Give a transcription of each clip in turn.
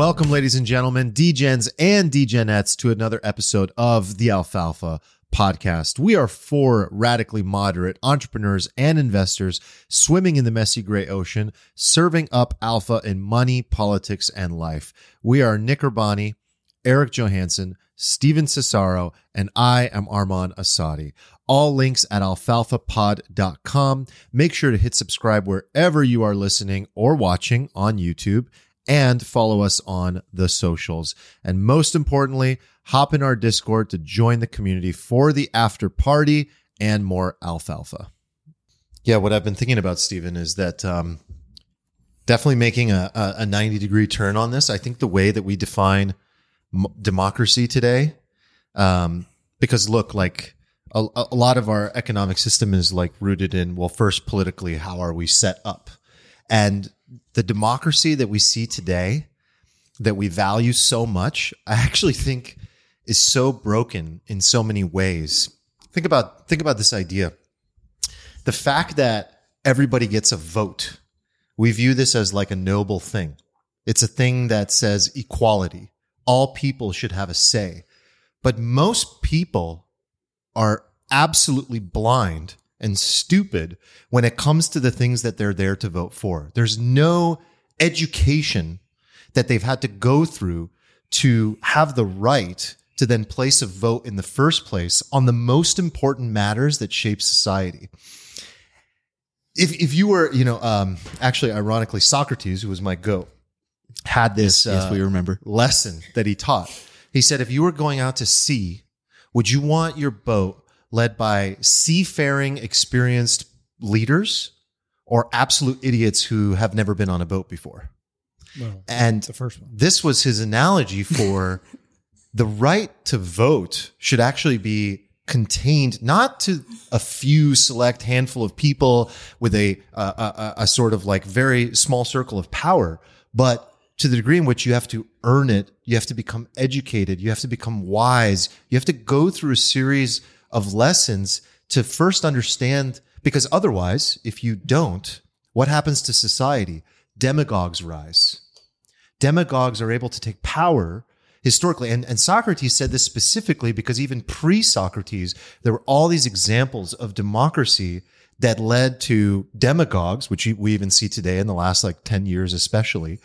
Welcome, ladies and gentlemen, DGens and DGenettes, to another episode of the Alfalfa podcast. We are four radically moderate entrepreneurs and investors swimming in the messy gray ocean, serving up alpha in money, politics, and life. We are Nick Urbani, Eric Johanson, Stephen Cesaro, and I am Arman Assadi. All links at alfalfapod.com. Make sure to hit subscribe wherever you are listening or watching on YouTube and follow us on the socials. And most importantly, hop in our Discord to join the community for the after party and more alfalfa. Yeah, what I've been thinking about, Stephen, is that um, definitely making a, a 90 degree turn on this. I think the way that we define m- democracy today, um, because look, like a, a lot of our economic system is like rooted in, well, first politically, how are we set up? And the democracy that we see today that we value so much, I actually think is so broken in so many ways. Think about think about this idea. The fact that everybody gets a vote. We view this as like a noble thing. It's a thing that says equality. All people should have a say. But most people are absolutely blind and stupid when it comes to the things that they're there to vote for. There's no education that they've had to go through to have the right to then place a vote in the first place on the most important matters that shape society. If, if you were, you know, um, actually, ironically, Socrates, who was my goat, had this Yes, uh, we remember. lesson that he taught. He said, if you were going out to sea, would you want your boat led by seafaring, experienced leaders or absolute idiots who have never been on a boat before? Well, And the first one. this was his analogy for the right to vote should actually be contained not to a few select handful of people with a, a, a, a sort of like very small circle of power, but to the degree in which you have to earn it, you have to become educated, you have to become wise, you have to go through a series of lessons to first understand, because otherwise, if you don't, what happens to society? Demagogues rise demagogues are able to take power historically. And, and Socrates said this specifically because even pre Socrates, there were all these examples of democracy that led to demagogues, which we even see today in the last like 10 years, especially.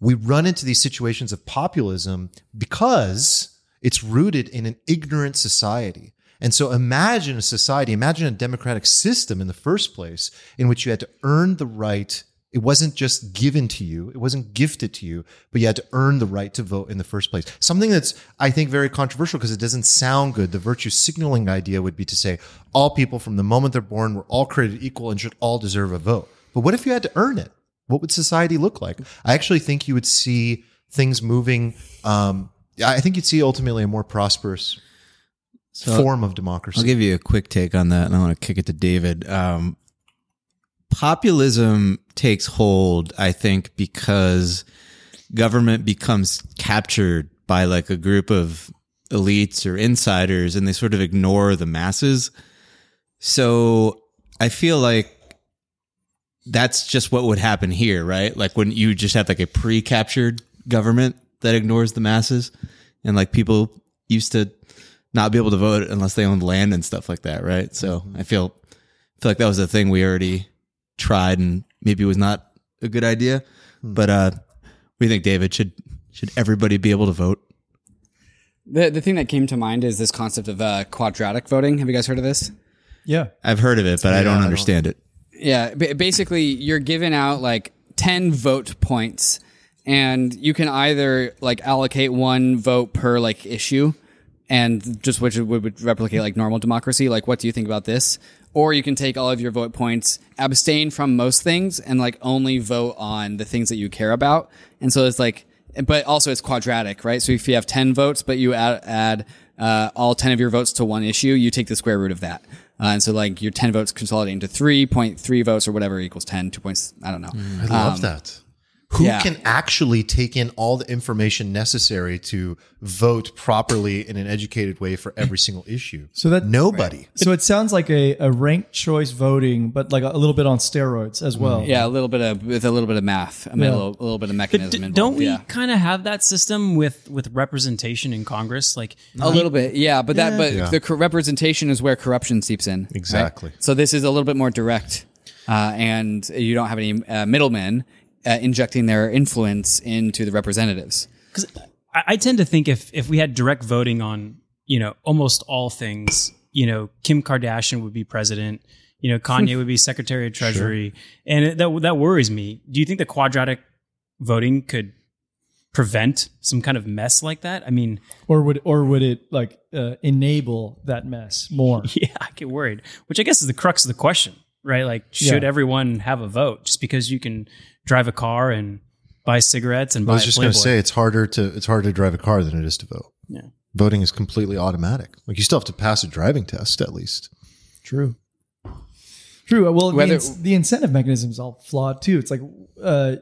We run into these situations of populism because it's rooted in an ignorant society. And so imagine a society, imagine a democratic system in the first place in which you had to earn the right it wasn't just given to you. It wasn't gifted to you, but you had to earn the right to vote in the first place. Something that's, I think, very controversial because it doesn't sound good. The virtue signaling idea would be to say all people from the moment they're born were all created equal and should all deserve a vote. But what if you had to earn it? What would society look like? I actually think you would see things moving. Um, I think you'd see ultimately a more prosperous form of democracy. I'll give you a quick take on that, and I want to kick it to David. Um, populism takes hold, I think, because government becomes captured by like a group of elites or insiders, and they sort of ignore the masses. So I feel like that's just what would happen here, right? Like when you just have like a pre-captured government that ignores the masses, and like people used to not be able to vote unless they owned land and stuff like that, right? So I feel feel like that was a thing we already tried and maybe was not a good idea. But uh we think David should should everybody be able to vote? The the thing that came to mind is this concept of uh, quadratic voting. Have you guys heard of this? Yeah. I've heard of it, but I don't I don't- understand it. Yeah, b- basically, you're given out like ten vote points, and you can either like allocate one vote per like issue, and just which would, replicate like normal democracy. Like, what do you think about this? Or you can take all of your vote points, abstain from most things, and like only vote on the things that you care about. And so it's like, but also it's quadratic, right? So if you have ten votes, but you add, add uh, all 10 of your votes to one issue, you take the square root of that. Uh, and so like your 10 votes consolidate into 3.3 votes or whatever equals 10, two points, I don't know. I love that. Who Yeah. can actually take in all the information necessary to vote properly in an educated way for every single issue? So that Nobody. So it sounds like a, a ranked choice voting, but like a, little bit on steroids as well. Yeah, a little bit of with a little bit of math, I mean, Yeah. a, little, a little bit of mechanism. d- involved. don't we Yeah. kind of have that system with with representation in Congress? Like A little bit, yeah, but that, but Yeah. the cor- representation is where corruption seeps in. right? Exactly. So this is a little bit more direct, uh, and you don't have any uh, middlemen uh, injecting their influence into the representatives. because I, I tend to think if if we had direct voting on you know almost all things, you know, Kim Kardashian would be president. You know, Kanye would be Secretary of Treasury, and it, that that worries me. Do you think the quadratic voting could prevent some kind of mess like that? I mean, Or would or would it like uh, enable that mess more? yeah, I get worried. Which I guess is the crux of the question, right? Like, should Yeah. everyone have a vote just because you can drive a car and buy cigarettes and I buy was a just going to say it's harder to it's harder to drive a car than it is to vote. Yeah. Voting is completely automatic. Like you still have to pass a driving test at least. True. True. Well, Whether- the, ins- the incentive mechanism is all flawed too. It's like uh,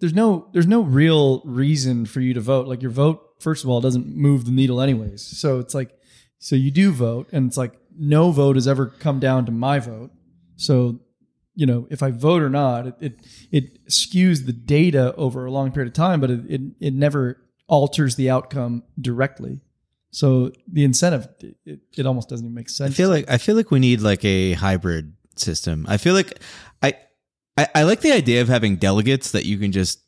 there's no there's no real reason for you to vote. Like your vote, first of all, doesn't move the needle anyways. So it's like so you do vote, and it's like no vote has ever come down to my vote. So you know if I vote or not, it it, it skews the data over a long period of time, but it, it it never alters the outcome directly. So the incentive, it, it almost doesn't even make sense. I feel like I feel like we need like a hybrid system. I feel like I, I I like the idea of having delegates that you can just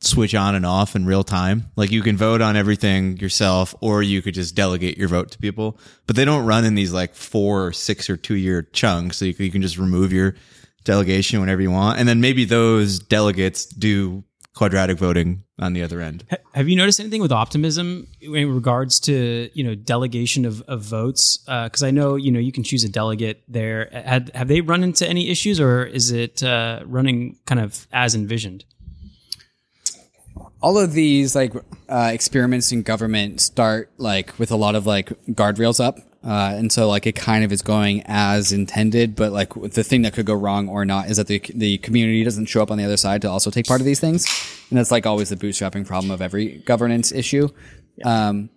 switch on and off in real time. Like you can vote on everything yourself, or you could just delegate your vote to people. But they don't run in these like four, or six, or two year chunks. So you can, you can just remove your delegation whenever you want, and then maybe those delegates do quadratic voting on the other end. Have you noticed anything with optimism in regards to you know delegation of, of votes? Because I know you know you can choose a delegate there. Have they run into any issues, or is it uh, running kind of as envisioned? All of these like uh, experiments in government start like with a lot of like guardrails up uh, and so like it kind of is going as intended but like the thing that could go wrong or not is that the, the community doesn't show up on the other side to also take part of these things and that's like always the bootstrapping problem of every governance issue. Um,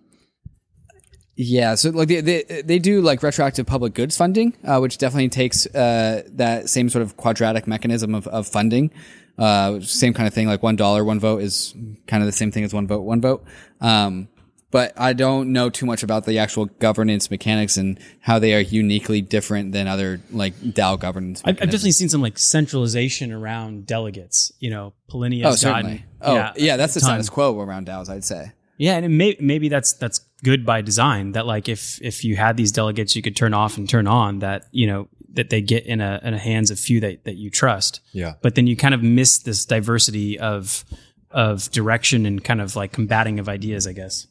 yeah, so like they, they they do like retroactive public goods funding, uh, which definitely takes uh, that same sort of quadratic mechanism of, of funding. Uh, same kind of thing, like one dollar, one vote is kind of the same thing as one vote, one vote. Um, but I don't know too much about the actual governance mechanics and how they are uniquely different than other like DAO governance. I've, I've definitely seen some like centralization around delegates. You know, Polini Oh, certainly. gotten Oh, yeah, that's the ton. status quo around DAOs, I'd say. Yeah, and it may, maybe that's that's good by design. That like if if you had these delegates, you could turn off and turn on. That you know that they get in a in a hands of few that that you trust. Yeah. But then you kind of miss this diversity of of direction and kind of like combating of ideas, I guess,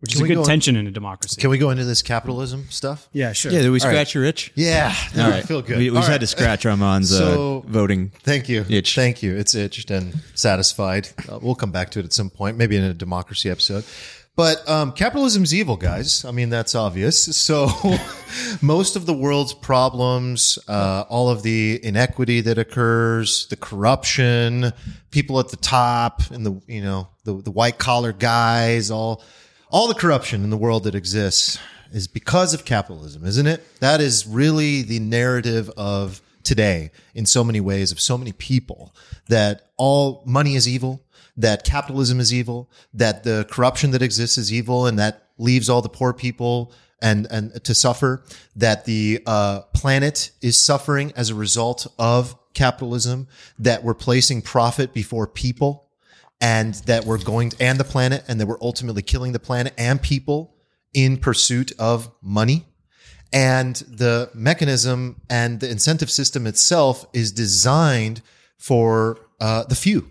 which is a good go- tension in a democracy. Can we go into this capitalism stuff? yeah, sure. Yeah, did we scratch your itch? Yeah. No, I feel good. We, we All just had to scratch Arman's So- uh, voting. Thank you. Itch. Thank you. It's itched and satisfied. Uh, we'll come back to it at some point, maybe in a democracy episode. But um, capitalism's evil, guys. I mean, that's obvious. So, most of the world's problems, uh, all of the inequity that occurs, the corruption, people at the top, and the you know the the white collar guys, all all the corruption in the world that exists is because of capitalism, isn't it? That is really the narrative of today in so many ways of so many people that all money is evil, that capitalism is evil, that the corruption that exists is evil, and that leaves all the poor people and and to suffer, that the uh, planet is suffering as a result of capitalism, that we're placing profit before people, and that we're going to, and the planet, and that we're ultimately killing the planet and people in pursuit of money. And the mechanism and the incentive system itself is designed for uh, the few.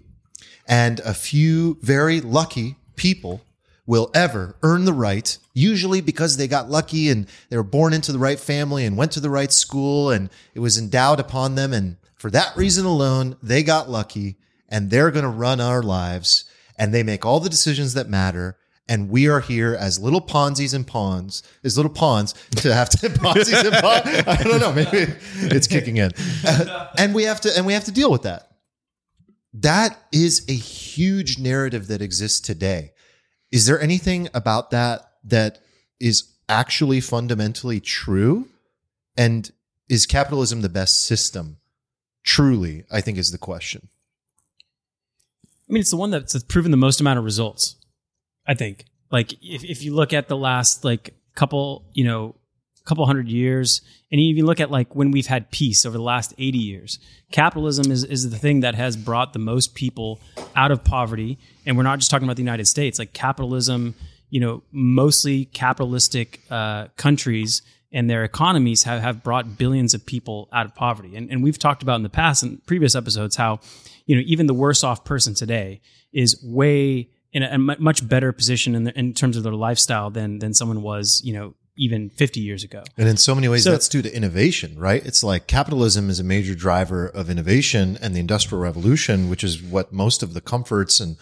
And a few very lucky people will ever earn the right, usually because they got lucky and they were born into the right family and went to the right school and it was endowed upon them. And for that reason alone, they got lucky and they're going to run our lives and they make all the decisions that matter. And we are here as little Ponzi's and pawns, as little pawns to have to Ponzi's and pawns. I don't know. Maybe it's kicking in, Uh, and we have to, and we have to deal with that. That is a huge narrative that exists today. Is there anything about that that is actually fundamentally true? And is capitalism the best system? Truly, I think is the question. I mean, it's the one that's proven the most amount of results. I think. Like, if, if you look at the last like couple, you know, couple hundred years, and you even look at like when we've had peace over the last eighty years, capitalism is is the thing that has brought the most people out of poverty. And we're not just talking about the United States. Like capitalism, you know, mostly capitalistic uh, countries and their economies have, have brought billions of people out of poverty. And, and we've talked about in the past and previous episodes how, you know, even the worst off person today is way in a, a much better position in, the, in terms of their lifestyle than than someone was, you know, even 50 years ago. And in so many ways, So- that's due to innovation, right? It's like capitalism is a major driver of innovation and the industrial revolution, which is what most of the comforts and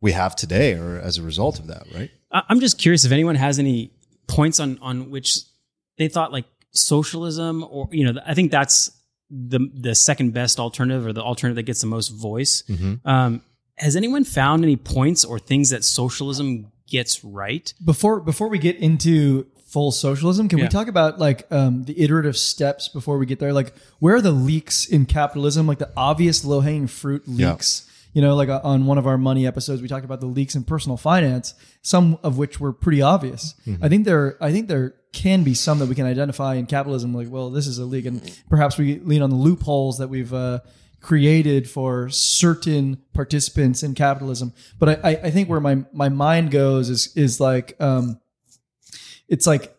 we have today are as a result of that, right? I- I'm just curious if anyone has any points on on which they thought like socialism or you know I think that's the the second best alternative or the alternative that gets the most voice. Um, has anyone found any points or things that socialism gets right? before before we get into full socialism? Can Yeah. we talk about like um, the iterative steps before we get there? Like where are the leaks in capitalism? Like the obvious low-hanging fruit Yeah. leaks you know like uh, on one of our money episodes we talked about the leaks in personal finance some of which were pretty obvious. I think there i think there can be some that we can identify in capitalism like well this is a leak and perhaps we lean on the loopholes that we've uh, created for certain participants in capitalism. But i, I, I think where my, my mind goes is is like um, it's like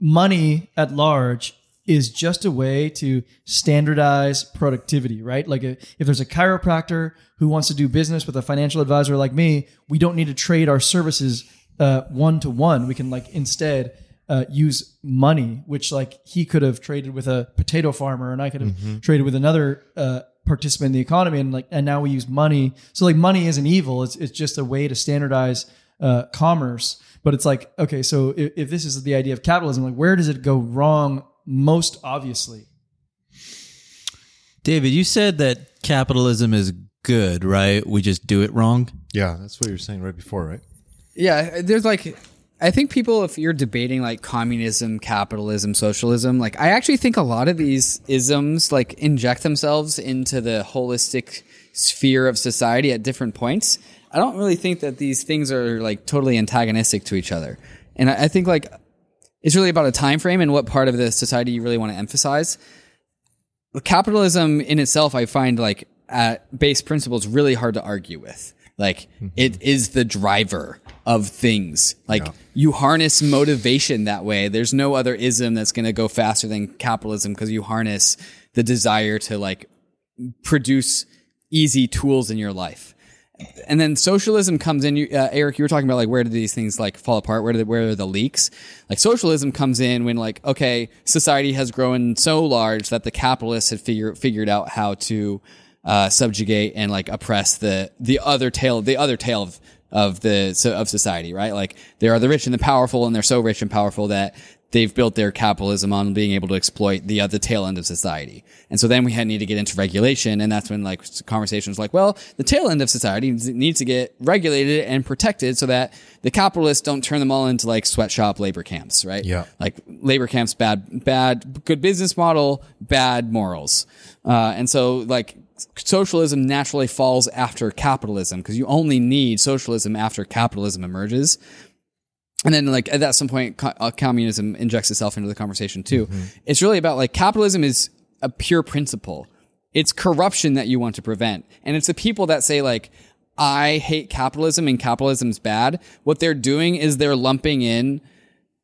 money at large is just a way to standardize productivity, right? Like if, if there's a chiropractor who wants to do business with a financial advisor like me, we don't need to trade our services one to one. We can like instead uh, use money, which like he could have traded with a potato farmer, and I could have traded with another uh, participant in the economy, and like and now we use money. So like money isn't evil; it's it's just a way to standardize uh, commerce. But it's like okay, so if, if this is the idea of capitalism, like where does it go wrong most obviously? David, you said that capitalism is good, right? We just do it wrong. Yeah, that's what you were saying right before, right? Yeah, there's like, I think people, if you're debating like communism, capitalism, socialism, like I actually think a lot of these isms like inject themselves into the holistic sphere of society at different points. I don't really think that these things are like totally antagonistic to each other, and I, I think like it's really about a time frame and what part of the society you really want to emphasize. Capitalism in itself, I find like at base principles really hard to argue with. Like mm-hmm. it is the driver of things. Like you harness motivation that way. There's no other ism that's going to go faster than capitalism because you harness the desire to like produce easy tools in your life. And then socialism comes in. You, uh, Eric, you were talking about like where do these things like fall apart? Where do the, where are the leaks? Like socialism comes in when like okay, society has grown so large that the capitalists had figured figured out how to uh, subjugate and like oppress the the other tail the other tail of of the so- of society, right? Like there are the rich and the powerful, and they're so rich and powerful that they've built their capitalism on being able to exploit the other tail end of society. And so then we had need to get into regulation, and that's when like conversations like, well, the tail end of society needs- needs to get regulated and protected so that the capitalists don't turn them all into like sweatshop labor camps, right? Yeah. like labor camps, bad, bad, good business model, bad morals. Uh, and so like socialism naturally falls after capitalism because you only need socialism after capitalism emerges. And then like at that some point, co- uh, communism injects itself into the conversation too. It's really about like capitalism is a pure principle. It's corruption that you want to prevent. And it's the people that say like, I hate capitalism and capitalism's bad. What they're doing is they're lumping in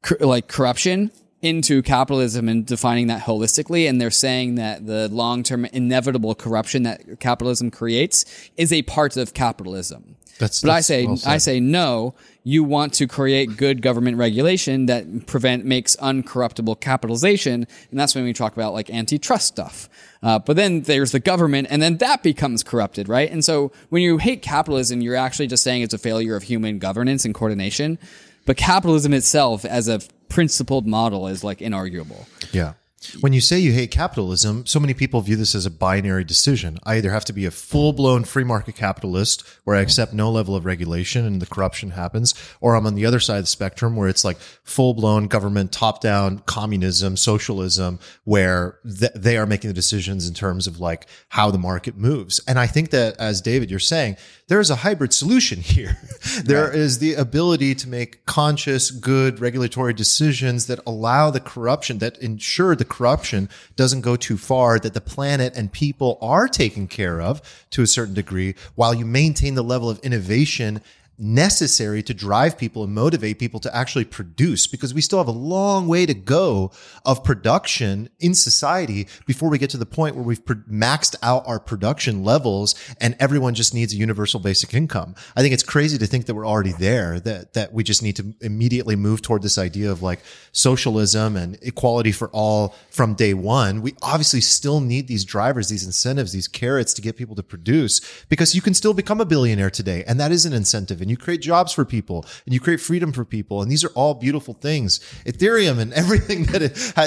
cor- like corruption into capitalism and defining that holistically. And they're saying that the long term inevitable corruption that capitalism creates is a part of capitalism. That's- but I say, well. I say no. You want to create good government regulation that prevent makes uncorruptible capitalization, and that's when we talk about like antitrust stuff. Uh, but then there's the government, and then that becomes corrupted, right? And so when you hate capitalism, you're actually just saying it's a failure of human governance and coordination. But capitalism itself, as a principled model, is like inarguable. Yeah. When you say you hate capitalism, so many people view this as a binary decision. I either have to be a full blown free market capitalist where I accept no level of regulation and the corruption happens, or I'm on the other side of the spectrum where it's like full blown government, top down communism, socialism, where th- they are making the decisions in terms of like how the market moves. And I think that, as David, you're saying, there is a hybrid solution here. There is the ability to make conscious, good regulatory decisions that allow the corruption, that ensure the corruption doesn't go too far, that the planet and people are taken care of to a certain degree, while you maintain the level of innovation necessary to drive people and motivate people to actually produce because we still have a long way to go of production in society before we get to the point where we've maxed out our production levels and everyone just needs a universal basic income. I think it's crazy to think that we're already there, that, that we just need to immediately move toward this idea of like socialism and equality for all from day one. We obviously still need these drivers, these incentives, these carrots to get people to produce because you can still become a billionaire today. And that is an incentive and you create jobs for people and you create freedom for people. And these are all beautiful things. Ethereum and everything that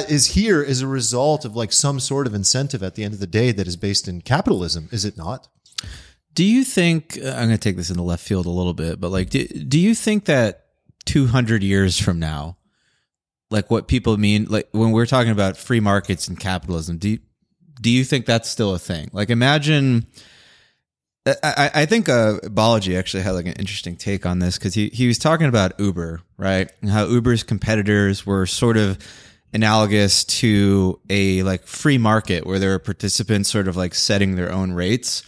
is here is a result of like some sort of incentive at the end of the day that is based in capitalism, is it not? Do you think uh, I'm going to take this in the left field a little bit, but like, do, do you think that 200 years from now, like what people mean, like when we're talking about free markets and capitalism, do you, do you think that's still a thing? Like, imagine I, I think uh, actually had like an interesting take on this because he, he was talking about Uber, right? And how Uber's competitors were sort of analogous to a like free market where there are participants sort of like setting their own rates,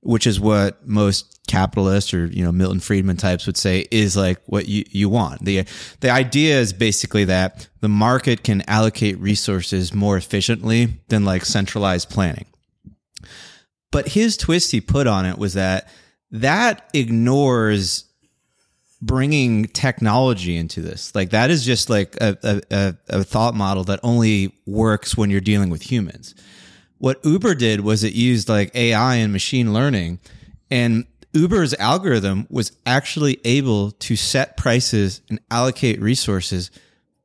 which is what most capitalists or, you know, Milton Friedman types would say is like what you, you want. The, the idea is basically that the market can allocate resources more efficiently than like centralized planning. But his twist he put on it was that that ignores bringing technology into this. Like that is just like a, a, a, thought model that only works when you're dealing with humans. What Uber did was it used like AI and machine learning and Uber's algorithm was actually able to set prices and allocate resources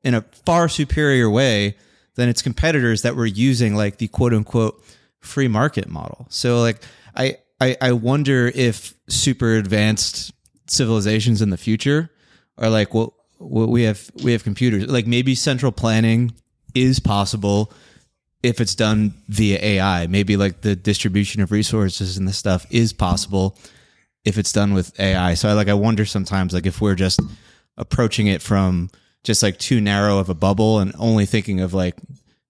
in a far superior way than its competitors that were using like the quote unquote free market model. So like I, I I wonder if super advanced civilizations in the future are like well, well we have we have computers like maybe central planning is possible if it's done via AI. Maybe like the distribution of resources and this stuff is possible if it's done with AI. So I like I wonder sometimes like if we're just approaching it from just like too narrow of a bubble and only thinking of like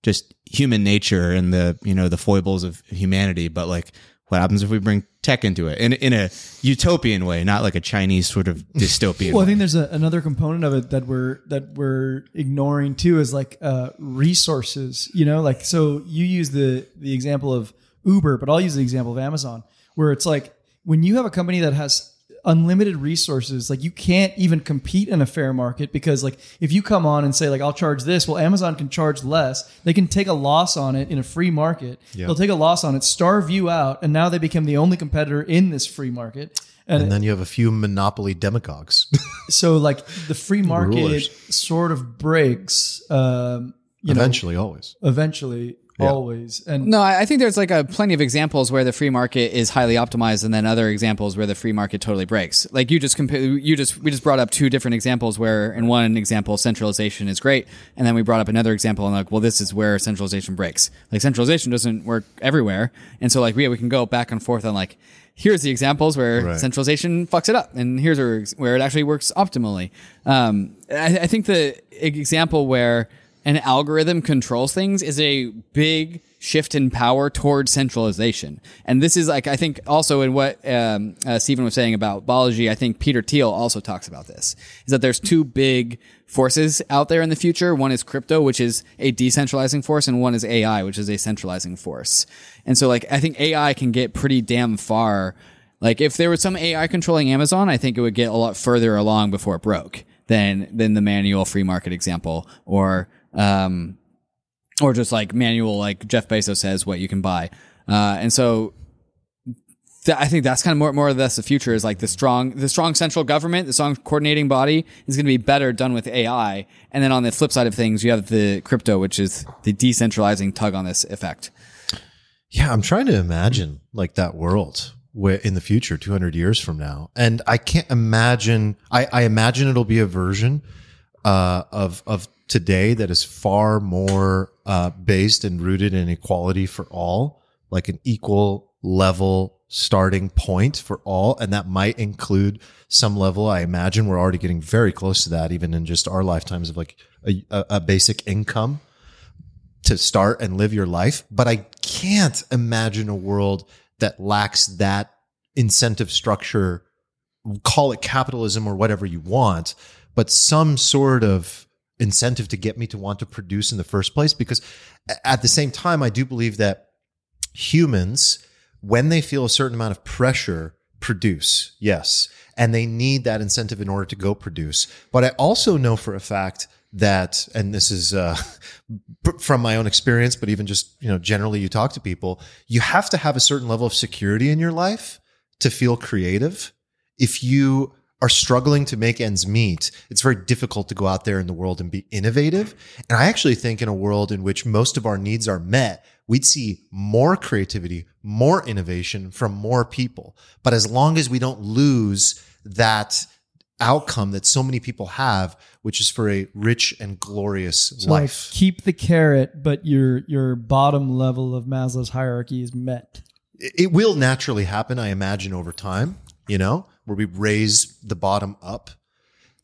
just human nature and the you know the foibles of humanity but like what happens if we bring tech into it? In, in a utopian way not like a chinese sort of dystopian well i think there's a, another component of it that we're that we're ignoring too is like uh, resources you know? Like so you use the the example of uber but i'll use the example of amazon where it's like when you have a company that has unlimited resources like you can't even compete in a fair market because like if you come on and say like i'll charge this well amazon can charge less they can take a loss on it in a free market Yeah. they'll take a loss on it starve you out and now they become the only competitor in this free market and, And then you have a few monopoly demagogues. so like the free market Rulers. sort of breaks um you know Eventually, always. eventually always and No, I I think there's like a plenty of examples where the free market is highly optimized, and then other examples where the free market totally breaks. Like you just compare, you just we just brought up two different examples where, in one example, centralization is great, and then we brought up another example and like, well, this is where centralization breaks. Like centralization doesn't work everywhere, and so like we we can go back and forth on like. Here's the examples where Right. centralization fucks it up, and here's where, where it actually works optimally. Um, I, I think the example where an algorithm controls things is a big shift in power towards centralization. And this is like, I think also in what um, uh, Stephen was saying about Balaji, I think Peter Thiel also talks about this, is that there's two big forces out there in the future. One is crypto, which is a decentralizing force, and one is AI, which is a centralizing force. And so like, I think AI can get pretty damn far. Like if there was some AI controlling Amazon, I think it would get a lot further along before it broke than, than the manual free market example or, um, or just like manual, like Jeff Bezos says what you can buy. Uh, and so th- I think that's kind of more more or less the future is like the strong the strong central government, the strong coordinating body is going to be better done with AI. And then on the flip side of things, you have the crypto, which is the decentralizing tug on this effect. Yeah, I'm trying to imagine like that world where in the future, 200 years from now, and I can't imagine. I, I imagine it'll be a version uh, of of today that is far more uh, based and rooted in equality for all, like an equal level starting point for all, and that might include some level. I imagine we're already getting very close to that, even in just our lifetimes of like a, a, basic income to start and live your life. But I can't imagine a world that lacks that incentive structure. Call it capitalism or whatever you want, but some sort of incentive to get me to want to produce in the first place. Because at the same time, I do believe that humans, when they feel a certain amount of pressure, produce. Yes. And they need that incentive in order to go produce. But I also know for a fact that, and this is uh, from my own experience, but even just you know generally, you talk to people, you have to have a certain level of security in your life to feel creative. If you are struggling to make ends meet, it's very difficult to go out there in the world and be innovative. And I actually think in a world in which most of our needs are met, we'd see more creativity, more innovation from more people. But as long as we don't lose that outcome that so many people have, which is for a rich and glorious So like life. keep the carrot, but your your bottom level of Maslow's hierarchy is met. It will naturally happen, I imagine, over time, you know, where we raise the bottom up.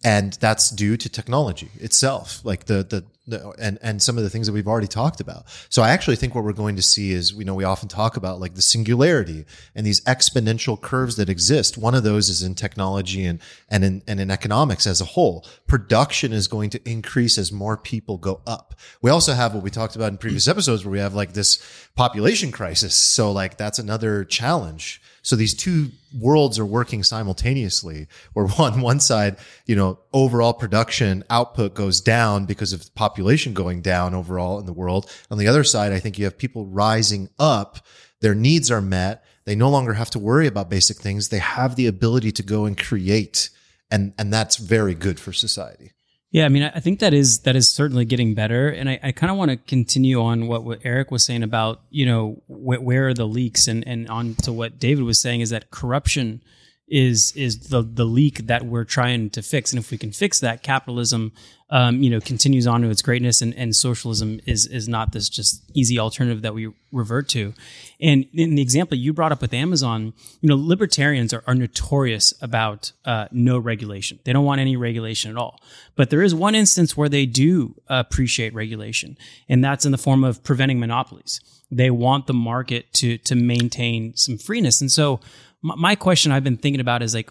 And that's due to technology itself, like the, the, the, and, and some of the things that we've already talked about. So I actually think what we're going to see is, we know, we often talk about like the singularity and these exponential curves that exist. One of those is in technology and, and in, and in economics as a whole. Production is going to increase as more people go up. We also have what we talked about in previous episodes where we have like this population crisis. So like that's another challenge. So these two worlds are working simultaneously where on one side, you know, overall production output goes down because of population going down overall in the world. On the other side, I think you have people rising up. Their needs are met. They no longer have to worry about basic things. They have the ability to go and create. And, and that's very good for society. Yeah, I mean, I think that is that is certainly getting better, and I, I kind of want to continue on what, what Eric was saying about you know wh- where are the leaks, and and on to what David was saying is that corruption is is the the leak that we're trying to fix, and if we can fix that, capitalism, um, you know, continues on to its greatness, and and socialism is is not this just easy alternative that we revert to. And in the example you brought up with Amazon, you know, libertarians are, are notorious about uh, no regulation. They don't want any regulation at all. But there is one instance where they do appreciate regulation, and that's in the form of preventing monopolies. They want the market to to maintain some freeness. And so, my, my question I've been thinking about is like,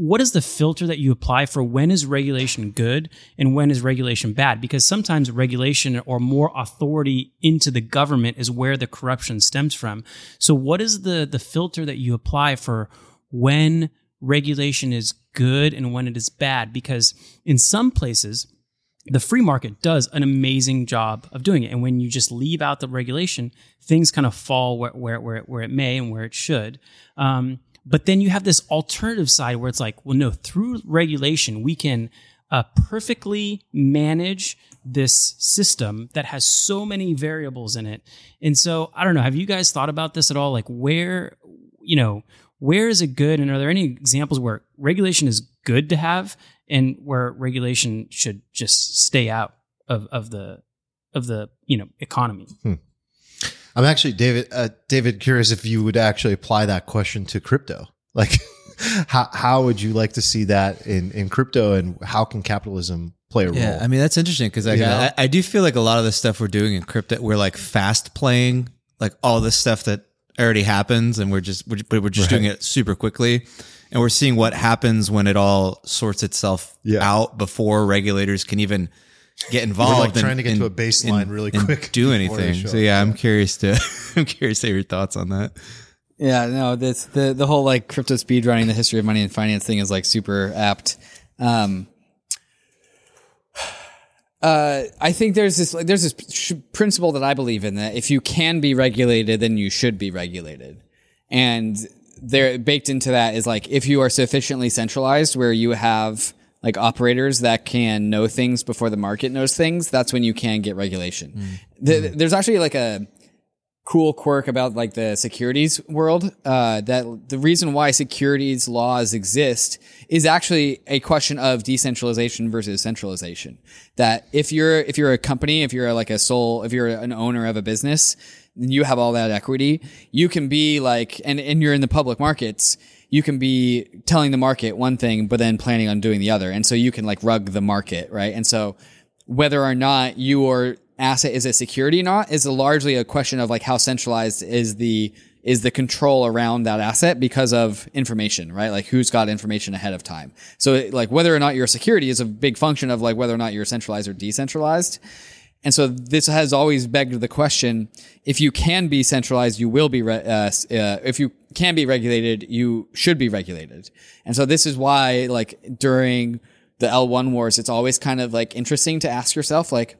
what is the filter that you apply for when is regulation good and when is regulation bad? Because sometimes regulation or more authority into the government is where the corruption stems from. So what is the the filter that you apply for when regulation is good and when it is bad? Because in some places the free market does an amazing job of doing it. And when you just leave out the regulation, things kind of fall where, where, where, where it may and where it should. Um, but then you have this alternative side where it's like, well, no, through regulation, we can uh, perfectly manage this system that has so many variables in it. And so I don't know, have you guys thought about this at all? Like where, you know, where is it good? And are there any examples where regulation is good to have and where regulation should just stay out of, of the, of the, you know, economy? I'm actually David. Uh, David, curious if you would actually apply that question to crypto. Like, how how would you like to see that in in crypto, and how can capitalism play a Yeah, role? I mean that's interesting because like, I, I do feel like a lot of the stuff we're doing in crypto, we're like fast playing like all this stuff that already happens, and we're just we're, but we're just doing it super quickly, and we're seeing what happens when it all sorts itself Yeah. out before regulators can even get We're involved. like and- trying to get to a baseline and- really and quick. do anything. So yeah, I'm curious to I'm curious to hear your thoughts on that. Yeah, no, this the the whole like crypto speed running the history of money and finance thing is like super apt. Um, uh, I think there's this like, there's this sh- principle that I believe in that if you can be regulated, then you should be regulated, and there baked into that is like if you are sufficiently centralized where you have like operators that can know things before the market knows things, that's when you can get regulation. The, there's actually like a cool quirk about like the securities world uh, that the reason why securities laws exist is actually a question of decentralization versus centralization. That if you're if you're a company if you're like a sole if you're an owner of a business and you have all that equity. You can be like and, and you're in the public markets you can be telling the market one thing but then planning on doing the other and so you can like rug the market right and so whether or not your asset is a security or not is largely a question of like how centralized is the is the control around that asset because of information, right? Like who's got information ahead of time. So like whether or not you're a security is a big function of like whether or not you're centralized or decentralized. And so this has always begged the question: if you can be centralized, you will be. Re- uh, uh, if you can be regulated, you should be regulated. And so this is why, like during the L1 wars, it's always kind of like interesting to ask yourself, like,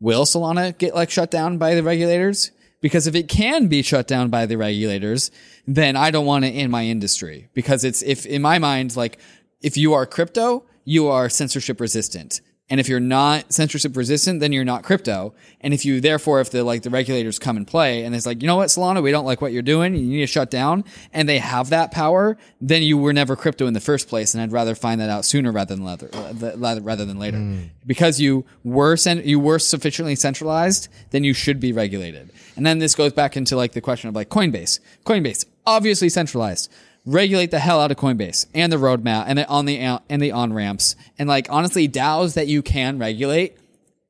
will Solana get like shut down by the regulators? Because if it can be shut down by the regulators, then I don't want it in my industry. Because it's if in my mind, like if you are crypto, you are censorship resistant. And if you're not censorship resistant, then you're not crypto. And if you therefore, if the like the regulators come and play and it's like, you know what, Solana, we don't like what you're doing, you need to shut down, and they have that power, then you were never crypto in the first place. And I'd rather find that out sooner rather than later, uh, rather than later, mm. because you were cen- you were sufficiently centralized, then you should be regulated. And then this goes back into like the question of like Coinbase. Coinbase, obviously centralized regulate the hell out of Coinbase and the roadmap and the on the and the on ramps and like honestly DAOs that you can regulate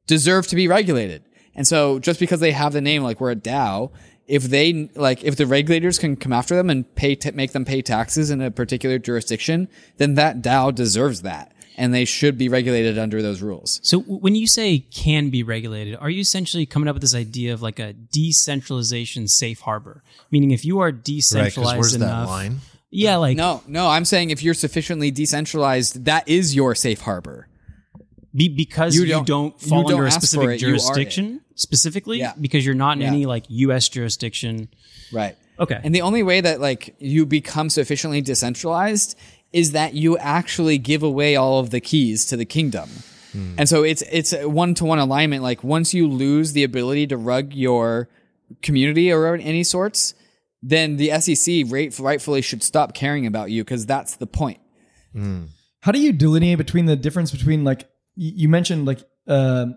deserve to be regulated. And so just because they have the name like we're a DAO, if they like if the regulators can come after them and pay t- make them pay taxes in a particular jurisdiction, then that DAO deserves that and they should be regulated under those rules. So when you say can be regulated, are you essentially coming up with this idea of like a decentralization safe harbor? Meaning if you are Right, because decentralized where's enough, that line? Yeah, like No, no, I'm saying if you're sufficiently decentralized, that is your safe harbor. be, because You you don't- don't, you fall don't under a specific it, you are it. jurisdiction specifically Yeah. because you're not in Yeah. any like U.S. jurisdiction. Right. Okay. And the only way that like you become sufficiently decentralized is that you actually give away all of the keys to the kingdom. Hmm. And so it's it's a one-to-one alignment like once you lose the ability to rug your community or any sorts, then the SEC right, rightfully should stop caring about you because that's the point. How do you delineate between the difference between like you mentioned like um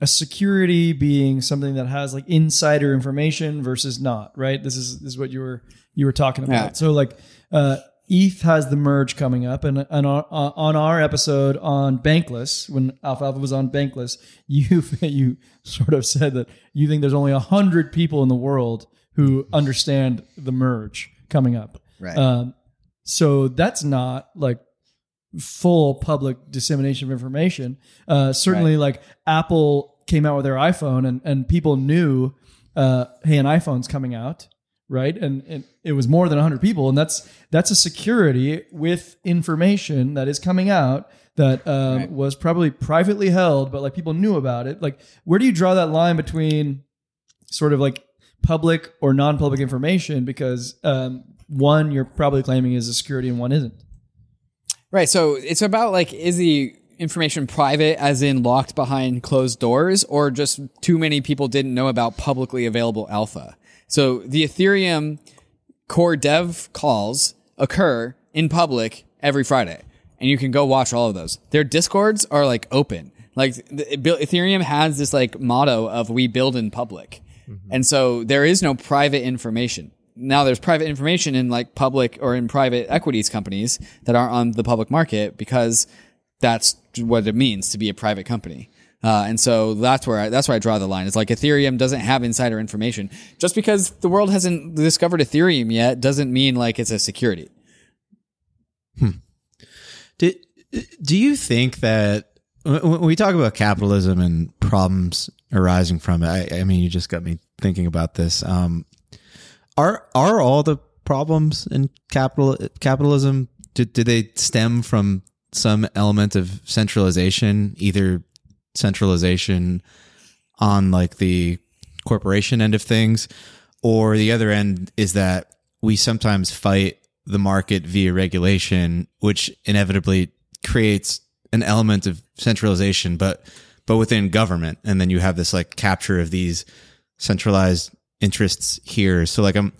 a security being something that has like insider information versus not right? This is this is what you were you were talking about. Yeah. So like uh, ETH has the merge coming up, and, and on, on our episode on Bankless, when Alfalfa was on Bankless, you you sort of said that you think there's only a hundred people in the world who understand the merge coming up. Right. Um, so that's not like full public dissemination of information. Uh, certainly, like Apple came out with their iPhone, and and people knew, uh, hey, an iPhone's coming out, right? And and it was more than hundred people, and that's that's a security with information that is coming out that um, was probably privately held, but like people knew about it. Like, where do you draw that line between sort of like public or non-public information? Because um, one you're probably claiming is a security, and one isn't. Right. So it's about like, is the information private, as in locked behind closed doors, or just too many people didn't know about publicly available alpha? So the Ethereum core dev calls occur in public every Friday, and you can go watch all of those. Their discords are like open. Like the, Ethereum has this like motto of "We build in public," and so there is no private information. Now there's private information in like public or in private equities companies that aren't on the public market because that's what it means to be a private company. Uh, and so that's where I, that's where I draw the line. It's like Ethereum doesn't have insider information. Just because the world hasn't discovered Ethereum yet doesn't mean like it's a security. Do, do you think that when we talk about capitalism and problems arising from it, I, I mean, you just got me thinking about this. Um, are are all the problems in capital capitalism? Do, do they stem from some element of centralization, either centralization on like the corporation end of things, or the other end is that we sometimes fight the market via regulation, which inevitably creates an element of centralization, but but within government, and then you have this like capture of these centralized interests here. So like I'm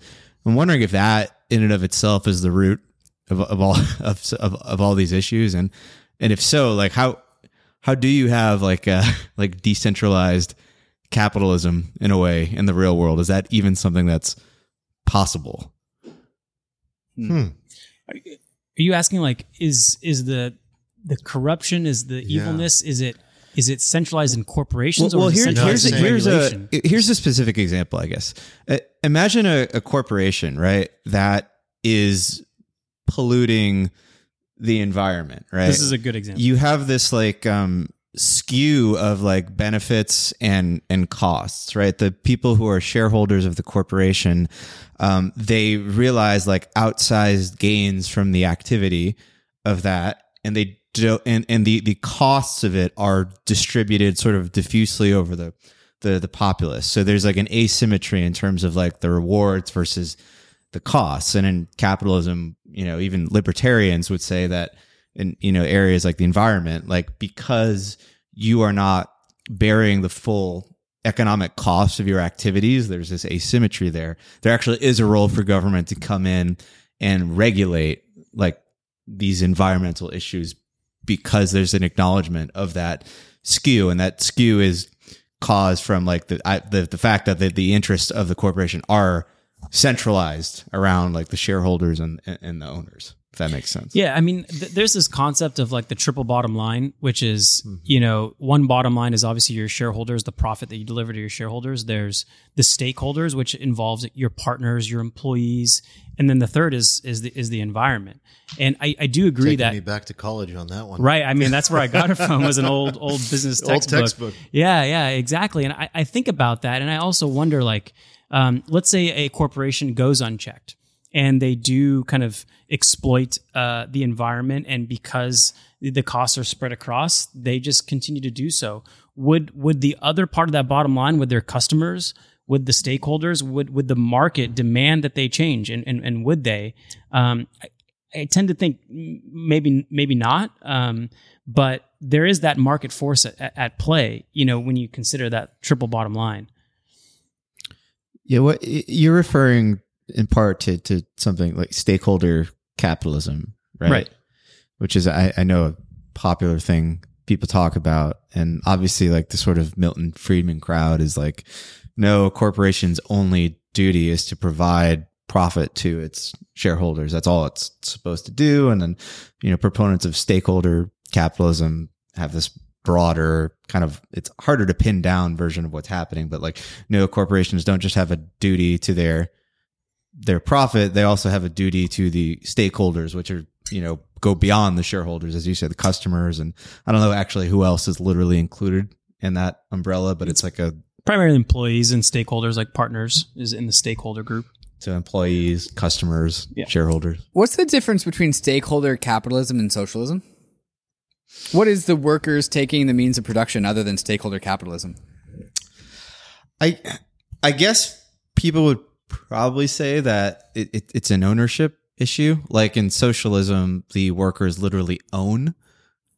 I'm wondering if that in and of itself is the root of, of all of, of of all these issues, and and if so, like how how do you have like uh like decentralized capitalism in a way in the real world? Is that even something that's possible? Hmm. Are you asking like is is the the corruption is the evilness is it is it centralized in corporations or is it here- here's, a, here's a here's a specific example, I guess. Uh, imagine a, a corporation, right, that is polluting the environment, right? this is a good example. you have this like um skew of like benefits and and costs right the people who are shareholders of the corporation um they realize like outsized gains from the activity of that and they and and the the costs of it are distributed sort of diffusely over the the the populace. So there's like an asymmetry in terms of like the rewards versus the costs. And in capitalism you know even libertarians would say that in you know areas like the environment like because you are not bearing the full economic cost of your activities there's this asymmetry there. There actually is a role for government to come in and regulate like these environmental issues because there's an acknowledgement of that skew and that skew is caused from like the I, the, the fact that the, the interests of the corporation are centralized around like the shareholders and and the owners if that makes sense Yeah, I mean, th- there's this concept of like the triple bottom line, which is, Mm-hmm. you know, one bottom line is obviously your shareholders, the profit that you deliver to your shareholders. There's the stakeholders, which involves your partners, your employees, and then the third is is the is the environment. And I, I do agree Taking that me back to college on that one. Right. I mean, that's where I got it from was an old, old business Old textbook. textbook. Yeah, yeah, exactly. And I, I think about that. And I also wonder, like, um, let's say a corporation goes unchecked and they do kind of exploit uh, the environment. And because the costs are spread across, they just continue to do so. Would, would the other part of that bottom line, would their customers, would the stakeholders, would, would the market demand that they change? And, and, and would they? Um, I, I tend to think maybe maybe not, um, but there is that market force at, at play. You know, when you consider that triple bottom line. Yeah, what you're referring in part to to something like stakeholder capitalism, right? Right. Which is I, I know a popular thing people talk about, and obviously like the sort of Milton Friedman crowd is like, no, corporation's only duty is to provide profit to its shareholders. That's all it's supposed to do. And then, you know, proponents of stakeholder capitalism have this broader kind of it's harder to pin down version of what's happening but like no corporations don't just have a duty to their their profit they also have a duty to the stakeholders which are you know go beyond the shareholders as you said the customers and i don't know actually who else is literally included in that umbrella but it's like a Primarily employees and stakeholders, like partners, is in the stakeholder group. to employees customers Yeah. shareholders What's the difference between stakeholder capitalism and socialism? What is the workers taking the means of production other than stakeholder capitalism? I I guess people would probably say that it, it, it's an ownership issue. Like in socialism, the workers literally own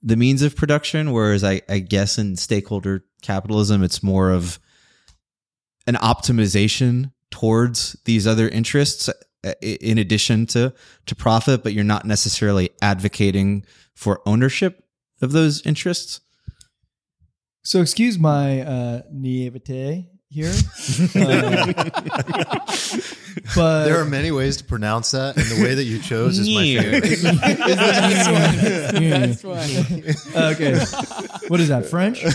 the means of production, whereas I, I guess in stakeholder capitalism, it's more of an optimization towards these other interests uh, in addition to to profit, but you're not necessarily advocating for ownership of those interests. So excuse my uh, naivete here, uh, but There are many ways to pronounce that, and the way that you chose is my favorite. That's one. okay. What is that French?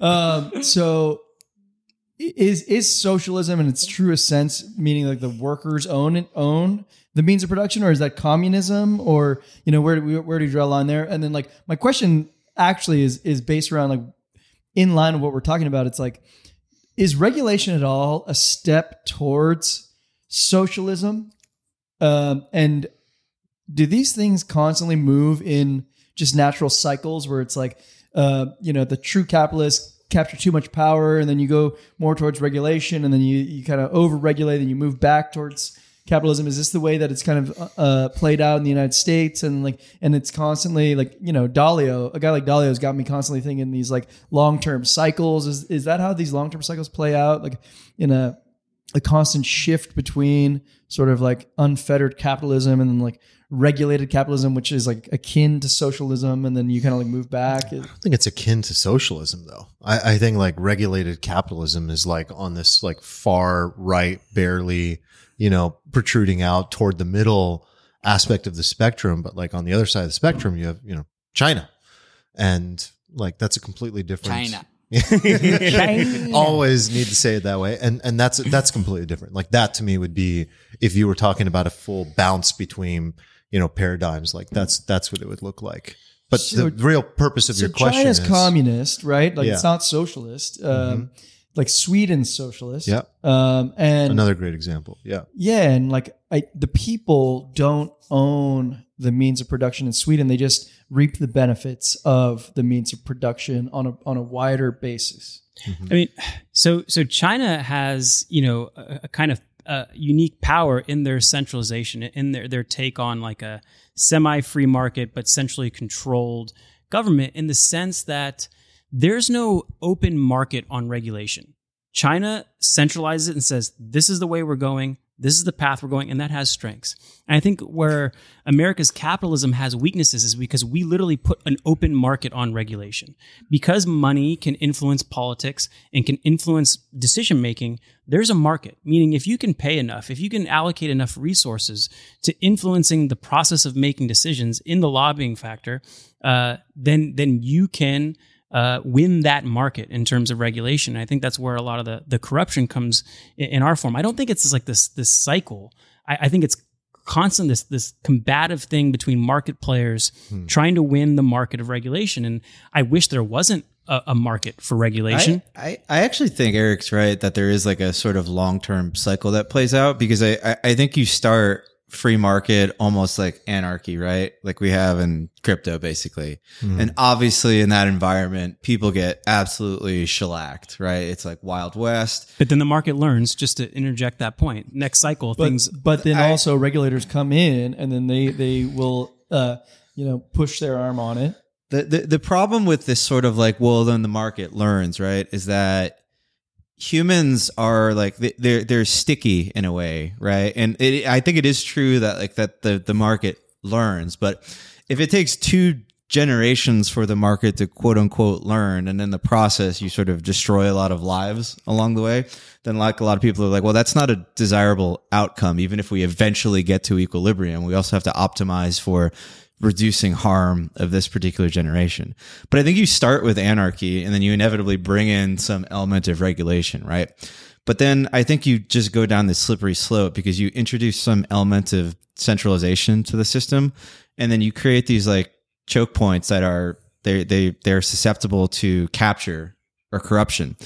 Um, so is is socialism in its truest sense, meaning like the workers own and own the means of production, or is that communism, or you know where do we, where do you draw a line there? And then like my question actually is is based around like in line with what we're talking about. It's like is regulation at all a step towards socialism? Um, and do these things constantly move in just natural cycles where it's like uh, you know the true capitalist capture too much power, and then you go more towards regulation, and then you you kind of over regulate, and you move back towards capitalism. Is this the way that it's kind of uh, played out in the United States, and like and it's constantly like you know Dalio, a guy like Dalio's got me constantly thinking these like long term cycles. Is is that how these long term cycles play out? Like in a a constant shift between sort of like unfettered capitalism and like regulated capitalism, which is like akin to socialism, and then you kind of like move back. I think it's akin to socialism, though. I, I think like regulated capitalism is like on this like far right, barely, you know, protruding out toward the middle aspect of the spectrum. But like on the other side of the spectrum, you have, you know, China. And like that's a completely different China. always need to say it that way and and that's that's completely different like that to me would be if you were talking about a full bounce between you know paradigms like that's that's what it would look like but So- the real purpose of so your question China's is communist, right? Like it's not socialist. Um, Like Sweden's socialist. Yeah. Um, and another great example yeah Yeah, and like I, the people don't own the means of production in Sweden. They just reap the benefits of the means of production on a on a wider basis. I mean, so so China has you know a, a kind of uh, unique power in their centralization, in their their take on like a semi-free market but centrally controlled government, in the sense that there's no open market on regulation. China centralizes it and says, "This is the way we're going. This is the path we're going," and that has strengths. And I think where America's capitalism has weaknesses is because we literally put an open market on regulation. Because money can influence politics and can influence decision making, there's a market. Meaning, if you can pay enough, if you can allocate enough resources to influencing the process of making decisions in the lobbying factor, uh, then then you can uh, win that market in terms of regulation. And I think that's where a lot of the, the corruption comes in, in our form. I don't think it's like this this cycle. I, I think it's constant this this combative thing between market players trying to win the market of regulation. And I wish there wasn't a, a market for regulation. I, I, I actually think Eric's right that there is like a sort of long term cycle that plays out because I, I, I think you start free market almost like anarchy, right? Like we have in crypto basically. And obviously in that environment, people get absolutely shellacked, right? It's like Wild West. but then the market learns, just to interject that point, next cycle But things but then I- also regulators come in and then they they will uh, you know push their arm on it. The, the the problem with this sort of like well then the market learns right is that humans are like they- they're they're sticky in a way right? And it, I think it is true that like that the the market learns but if it takes two generations for the market to quote unquote learn and in the process you sort of destroy a lot of lives along the way then like a lot of people are like well that's not a desirable outcome even if we eventually get to equilibrium. We also have to optimize for reducing harm of this particular generation. But I think you start with anarchy and then you inevitably bring in some element of regulation, right? But then I think you just go down this slippery slope because you introduce some element of centralization to the system and then you create these like choke points that are they they they're susceptible to capture or corruption.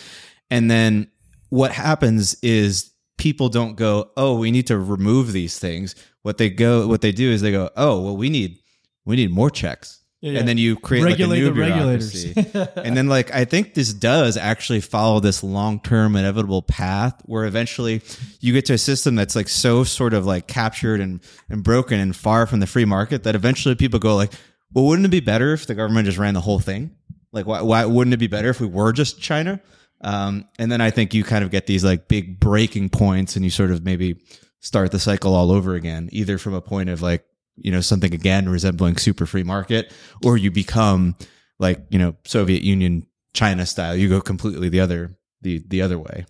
And then what happens is people don't go, "Oh, we need to remove these things." What they go what they do is they go, "Oh, well we need we need more checks." Yeah, yeah. And then you create Regulate like a new bureaucracy. and then like I think this does actually follow this long-term inevitable path where eventually you get to a system that's like so sort of like captured and and broken and far from the free market that eventually people go like, "Well, wouldn't it be better if the government just ran the whole thing?" Like why why wouldn't it be better if we were just China? Um, and then I think you kind of get these like big breaking points and you sort of maybe start the cycle all over again, either from a point of like, you know, something again resembling super free market, or you become like, you know, Soviet Union, China style. You go completely the other, the, the other way.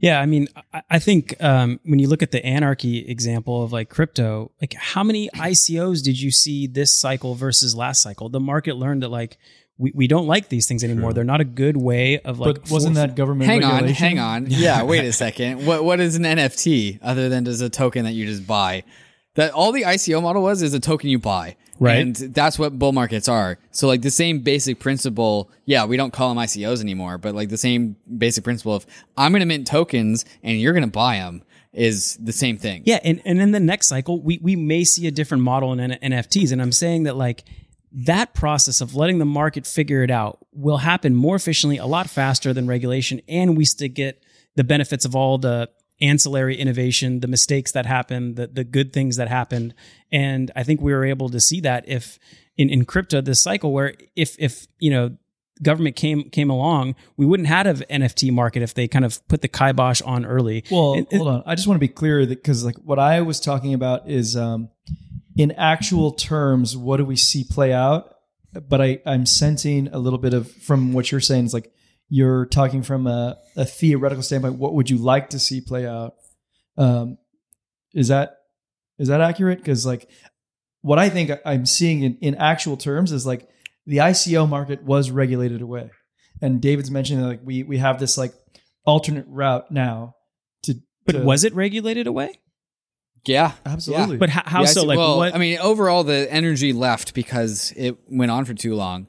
Yeah, I mean, I, I think um, when you look at the anarchy example of like crypto, like how many ICOs did you see this cycle versus last cycle? The market learned that like we, we don't like these things anymore. They're not a good way of like. but wasn't that government Hang on, hang on. Yeah, wait a second. What what is an NFT other than just a token that you just buy? That all the ICO model was is a token you buy. Right. And that's what bull markets are. So like the same basic principle, yeah, we don't call them ICOs anymore, but like the same basic principle of I'm going to mint tokens and you're going to buy them is the same thing. Yeah, and, and in the next cycle, we we may see a different model in N- NFTs. And I'm saying that like that process of letting the market figure it out will happen more efficiently, a lot faster than regulation, and we still get the benefits of all the ancillary innovation, the mistakes that happened, the the good things that happened, and I think we were able to see that if in in crypto this cycle where if if you know government came came along, we wouldn't have an NFT market if they kind of put the kibosh on early. Well, and- hold on. I just want to be clear that because like what I was talking about is um, in actual terms, what do we see play out? But I, I'm sensing a little bit of from what you're saying is like you're talking from a, a theoretical standpoint. What would you like to see play out? Um, is that is that accurate? Because like what I think I'm seeing in, in actual terms is like the ICO market was regulated away, and David's mentioning that like we we have this like alternate route now to. but to- was it regulated away? Yeah. absolutely? But how, how Yeah, so? see- Like well, what? I mean, overall, the energy left because it went on for too long.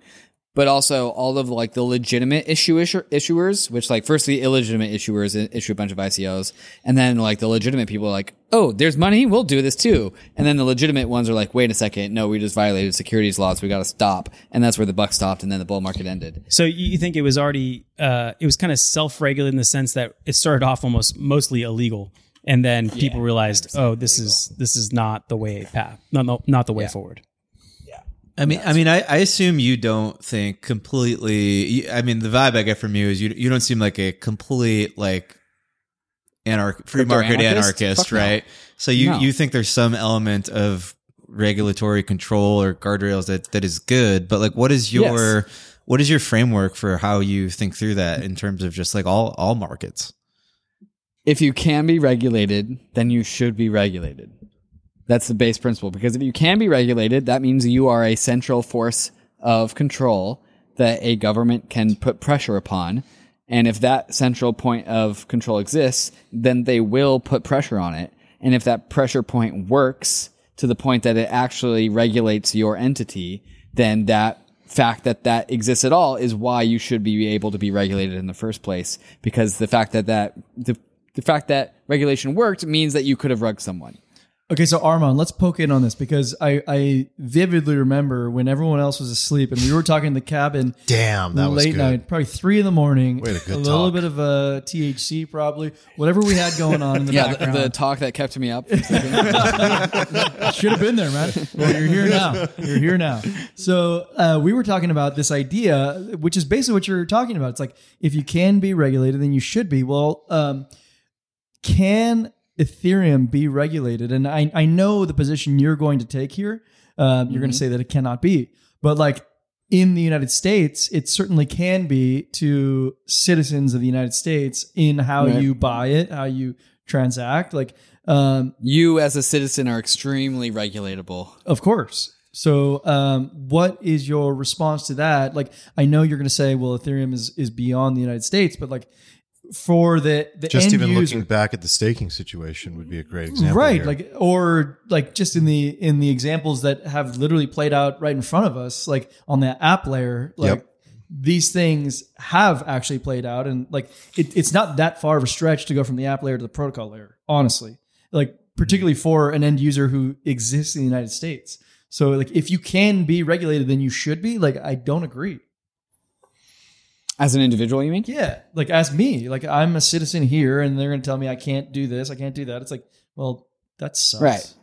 But also, all of like the legitimate issue issuers, which like first the illegitimate issuers issue a bunch of ICOs, and then like the legitimate people are like, oh, there's money, we'll do this too. And then the legitimate ones are like, wait a second, no, we just violated securities laws, we got to stop. And that's where the buck stopped, and then the bull market ended. So you think it was already uh, it was kind of self regulated in the sense that it started off almost mostly illegal, and then people realized, oh, this is this is not the way path, no, no, not the way forward. I mean, I mean, I, I assume you don't think completely. I mean, the vibe I get from you is you you don't seem like a complete like anarch free market anarchist? anarchist, Fuck no. right? So you No. you think there's some element of regulatory control or guardrails that that is good, but like, what is your what is your framework for how you think through that in terms of just like all all markets? if you can be regulated, then you should be regulated. That's the base principle. Because if you can be regulated, that means you are a central force of control that a government can put pressure upon. And if that central point of control exists, then they will put pressure on it. And if that pressure point works to the point that it actually regulates your entity, then that fact that that exists at all is why you should be able to be regulated in the first place. Because the fact that that, the, the fact that regulation worked means that you could have rugged someone. Okay, so Arman, let's poke in on this because I, I vividly remember when everyone else was asleep and we were talking in the cabin Damn, that was late good. night, probably three in the morning. We had a good little talk. bit of a THC, probably whatever we had going on in the Yeah, the, the talk that kept me up. Should have been there, man. Well, you're here now. You're here now. So uh, we were talking about this idea, which is basically what you're talking about. It's like if you can be regulated, then you should be. Well, um, can Ethereum be regulated? And I, I know the position you're going to take here. Um, You're going to say that it cannot be, but like in the United States, it certainly can be to citizens of the United States in how Right. you buy it, how you transact. Like, um, you as a citizen are extremely regulatable. of course. So, um, what is your response to that? Like, I know you're going to say, well, Ethereum is is beyond the United States, but like for the the Just even user, looking back at the staking situation would be a great example. right? here. Like, or like just in the in the examples that have literally played out right in front of us, like on the app layer, like. Yep. These things have actually played out, and like it, it's not that far of a stretch to go from the app layer to the protocol layer. Honestly, like particularly mm-hmm. for an end user who exists in the United States. So like if you can be regulated, then you should be. Like I don't agree. As an individual, you mean? Yeah. Like as me, like I'm a citizen here and they're gonna tell me I can't do this, I can't do that. It's like, well, that sucks. Right.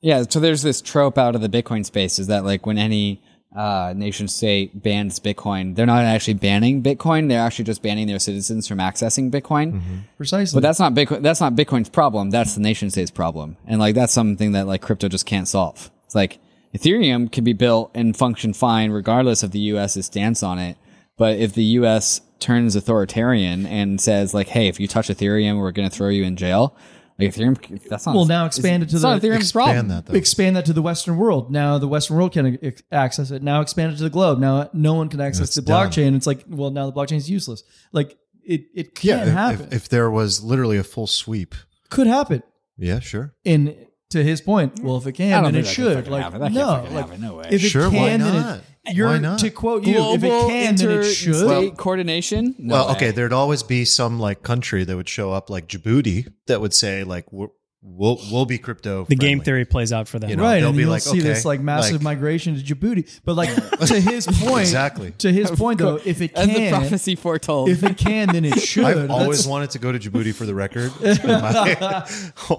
Yeah, so there's this trope out of the Bitcoin space is that like when any uh, nation state bans Bitcoin, they're not actually banning Bitcoin; they're actually just banning their citizens from accessing Bitcoin. Precisely. But that's not Bitcoin. That's not Bitcoin's problem. That's the nation state's problem, and like that's something that like crypto just can't solve. It's like Ethereum can be built and function fine regardless of the U.S.'s stance on it. But if the U.S. turns authoritarian and says like, "Hey, if you touch Ethereum, we're going to throw you in jail," like Ethereum, that's not. Well, now expand it to the- not Ethereum's problem. expand that though. expand that to the Western world. Now the Western world can access it. Now expand it to the globe. Now no one can access It's the done. blockchain. It's like, well, now the blockchain is useless. Like it, it can yeah, if- happen. if, if there was literally a full sweep. Could happen. Yeah, sure. And to his point, well, if it can, then it should. Like happen. That can't no, like happen. No way. if it Sure, can, why then not? it. You're Why not? to quote you. if it Global can, then it should. interstate coordination. No well, way. okay, there'd always be some like country that would show up like Djibouti that would say like we're, we'll we'll be crypto. The game theory plays out for them. You know, right, they'll and be you'll like, see this like massive like- migration to Djibouti. But like to his point, Exactly. To his point, though, if it As the can, prophecy foretold. if it can, then it should. I've always That's- wanted to go to Djibouti for the record. My-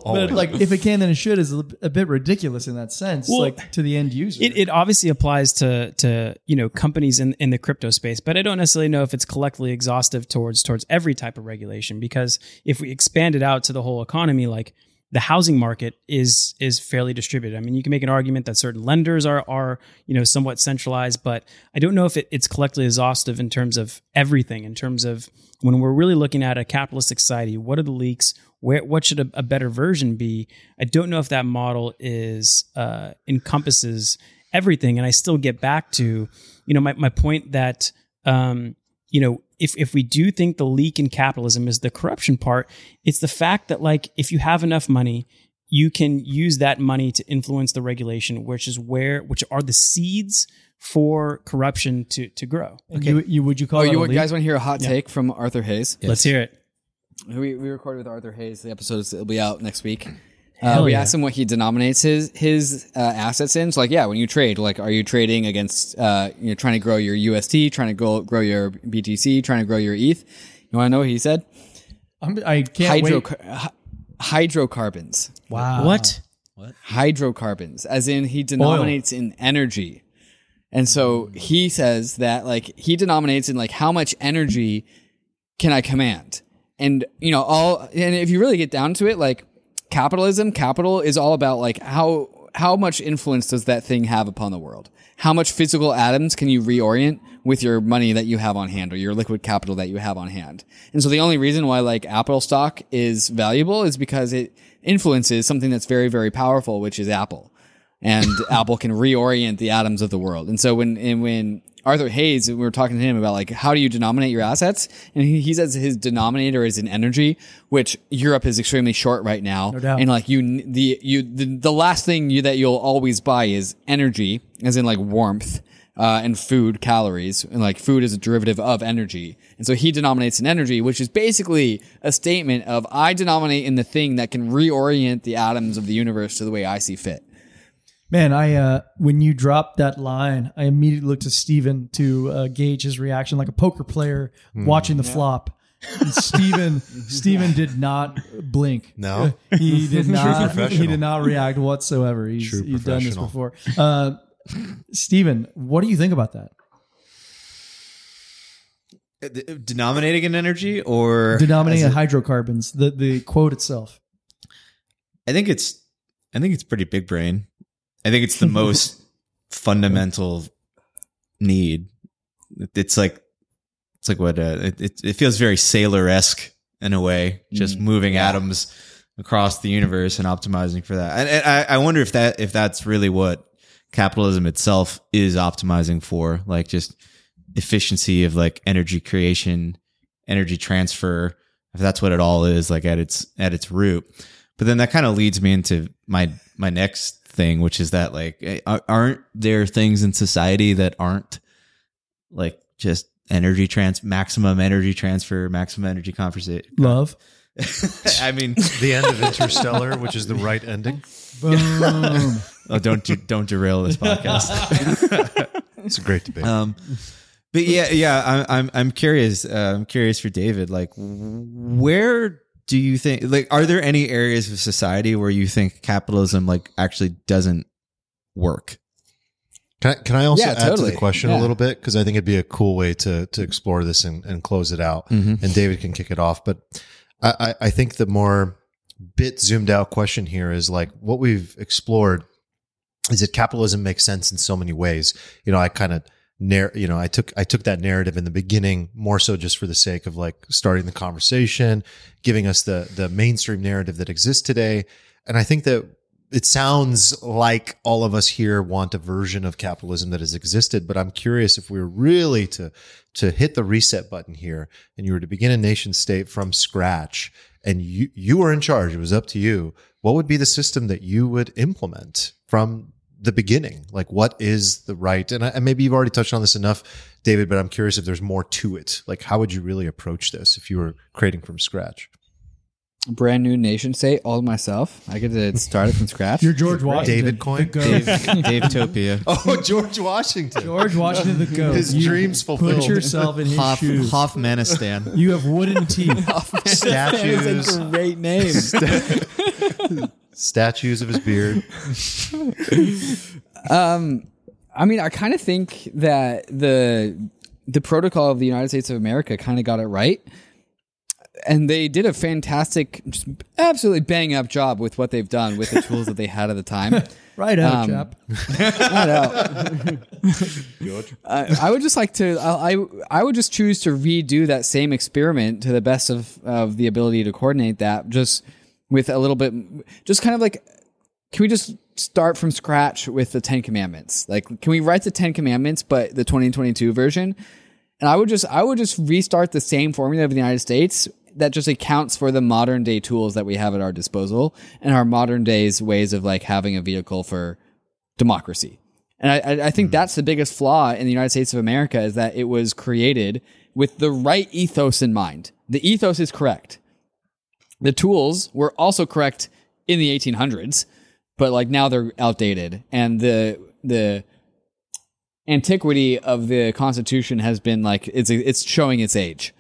but like if it can, then it should is a, a bit ridiculous in that sense, Well, like to the end user. It, it obviously applies to to you know companies in, in the crypto space, but I don't necessarily know if it's collectively exhaustive towards towards every type of regulation. Because if we expand it out to the whole economy, like the housing market is is fairly distributed. I mean, you can make an argument that certain lenders are are you know somewhat centralized, but I don't know if it, it's collectively exhaustive in terms of everything. In terms of when we're really looking at a capitalist society, what are the leaks? Where what should a, a better version be? I don't know if that model is uh, encompasses everything. And I still get back to you know my my point that um, you know if if we do think the leak in capitalism is the corruption part, it's the fact that like if you have enough money, you can use that money to influence the regulation, which is where which are the seeds for corruption to to grow. Okay. you, you would you call oh, that you a leak? guys want to hear a hot take from Arthur Hayes? Let's hear it. We, we recorded with Arthur Hayes. The episodes will be out next week. Uh, we yeah. asked him what he denominates his his uh, assets in. So like, yeah, when you trade, like, are you trading against uh, you're trying to grow your USD, trying to grow grow your BTC, trying to grow your ETH? You want to know what he said? I'm, I can't Hydro wait. hy- hydrocarbons. Wow. What? hydrocarbons, as in he denominates in energy. And so he says that like he denominates in like how much energy can I command? And you know, all and if you really get down to it, like capitalism, capital is all about like how how much influence does that thing have upon the world? How much physical atoms can you reorient with your money that you have on hand or your liquid capital that you have on hand? And so the only reason why like Apple stock is valuable is because it influences something that's very, very powerful, which is Apple. And Apple can reorient the atoms of the world. And so when, and when Arthur Hayes, we were talking to him about like, how do you denominate your assets? And he, he says his denominator is in energy, which Europe is extremely short right now. No doubt. And like you, the, you, the, the last thing you, that you'll always buy is energy, as in like warmth. Uh, and food calories and like food is a derivative of energy. And so he denominates in energy, which is basically a statement of I denominate in the thing that can reorient the atoms of the universe to the way I see fit. Man, I uh, when you dropped that line, I immediately looked to Stephen to uh, gauge his reaction like a poker player Hmm. watching the flop. And Stephen Stephen did not blink. No? He did not he did not react whatsoever. He's, True he's done this before. Uh, Stephen, what do you think about that? Denominating in energy or Denominating as a- hydrocarbons, the the quote itself. I think it's I think it's pretty big brain. I think it's the most fundamental need. It's like it's like what uh, it, it feels very Saylor esque in a way, just moving atoms across the universe and optimizing for that. And, and I, I wonder if that if that's really what capitalism itself is optimizing for, like just efficiency of like energy creation, energy transfer. If that's what it all is, like at its at its root. But then that kind of leads me into my my next thing, which is that like eh, aren't there things in society that aren't like just energy trans maximum energy transfer, maximum energy conversation. Love. I mean, the end of Interstellar, which is the right ending. Boom. oh, don't de- don't derail this podcast. It's a great debate. Um, but yeah, yeah, I'm I'm I'm curious. Uh, I'm curious for David. Like, where do you think? Like, are there any areas of society where you think capitalism like actually doesn't work? Can I, can I also Yeah, add to the question Yeah. a little bit? Because I think it'd be a cool way to to explore this and, and close it out. Mm-hmm. And David can kick it off. But I, I, I think the more bit zoomed out question here is like what we've explored is that capitalism makes sense in so many ways. You know, I kind of narr- you know, I took I took that narrative in the beginning more so just for the sake of like starting the conversation, giving us the the mainstream narrative that exists today. And I think that it sounds like all of us here want a version of capitalism that has existed, but I'm curious if we were really to to hit the reset button here and you were to begin a nation state from scratch and you you were in charge, it was up to you. What would be the system that you would implement from the beginning? Like what is the right and, I, and maybe you've already touched on this enough, David, but I'm curious if there's more to it. Like how would you really approach this if you were creating from scratch? brand new nation state all myself. I get to start it from scratch. You're George Washington. David Coin? Dave, Dave Topia. Oh, George Washington. George Washington the goat. His You dreams fulfilled. Put yourself in his Hoff, shoes. Hoffmanistan. You have wooden teeth. Statues. That's a great name. Statues of his beard. Um, I mean, I kind of think that the the protocol of the United States of America kind of got it right, and they did a fantastic, just absolutely bang up job with what they've done with the tools that they had at the time. Right out, Um, chap. Not out. Uh, I would just like to. I, I I would just choose to redo that same experiment to the best of of the ability to coordinate that, just with a little bit, just kind of like, can we just start from scratch with the Ten Commandments? Like, can we write the Ten Commandments, but the 2022 version? And I would just I would just restart the same formula of the United States that just accounts for the modern day tools that we have at our disposal and our modern days ways of like having a vehicle for democracy. And I, I, I think mm-hmm. that's the biggest flaw in the United States of America is that it was created with the right ethos in mind. The ethos is correct. The tools were also correct in the 1800s, but like now they're outdated. And the the antiquity of the Constitution has been like it's it's showing its age.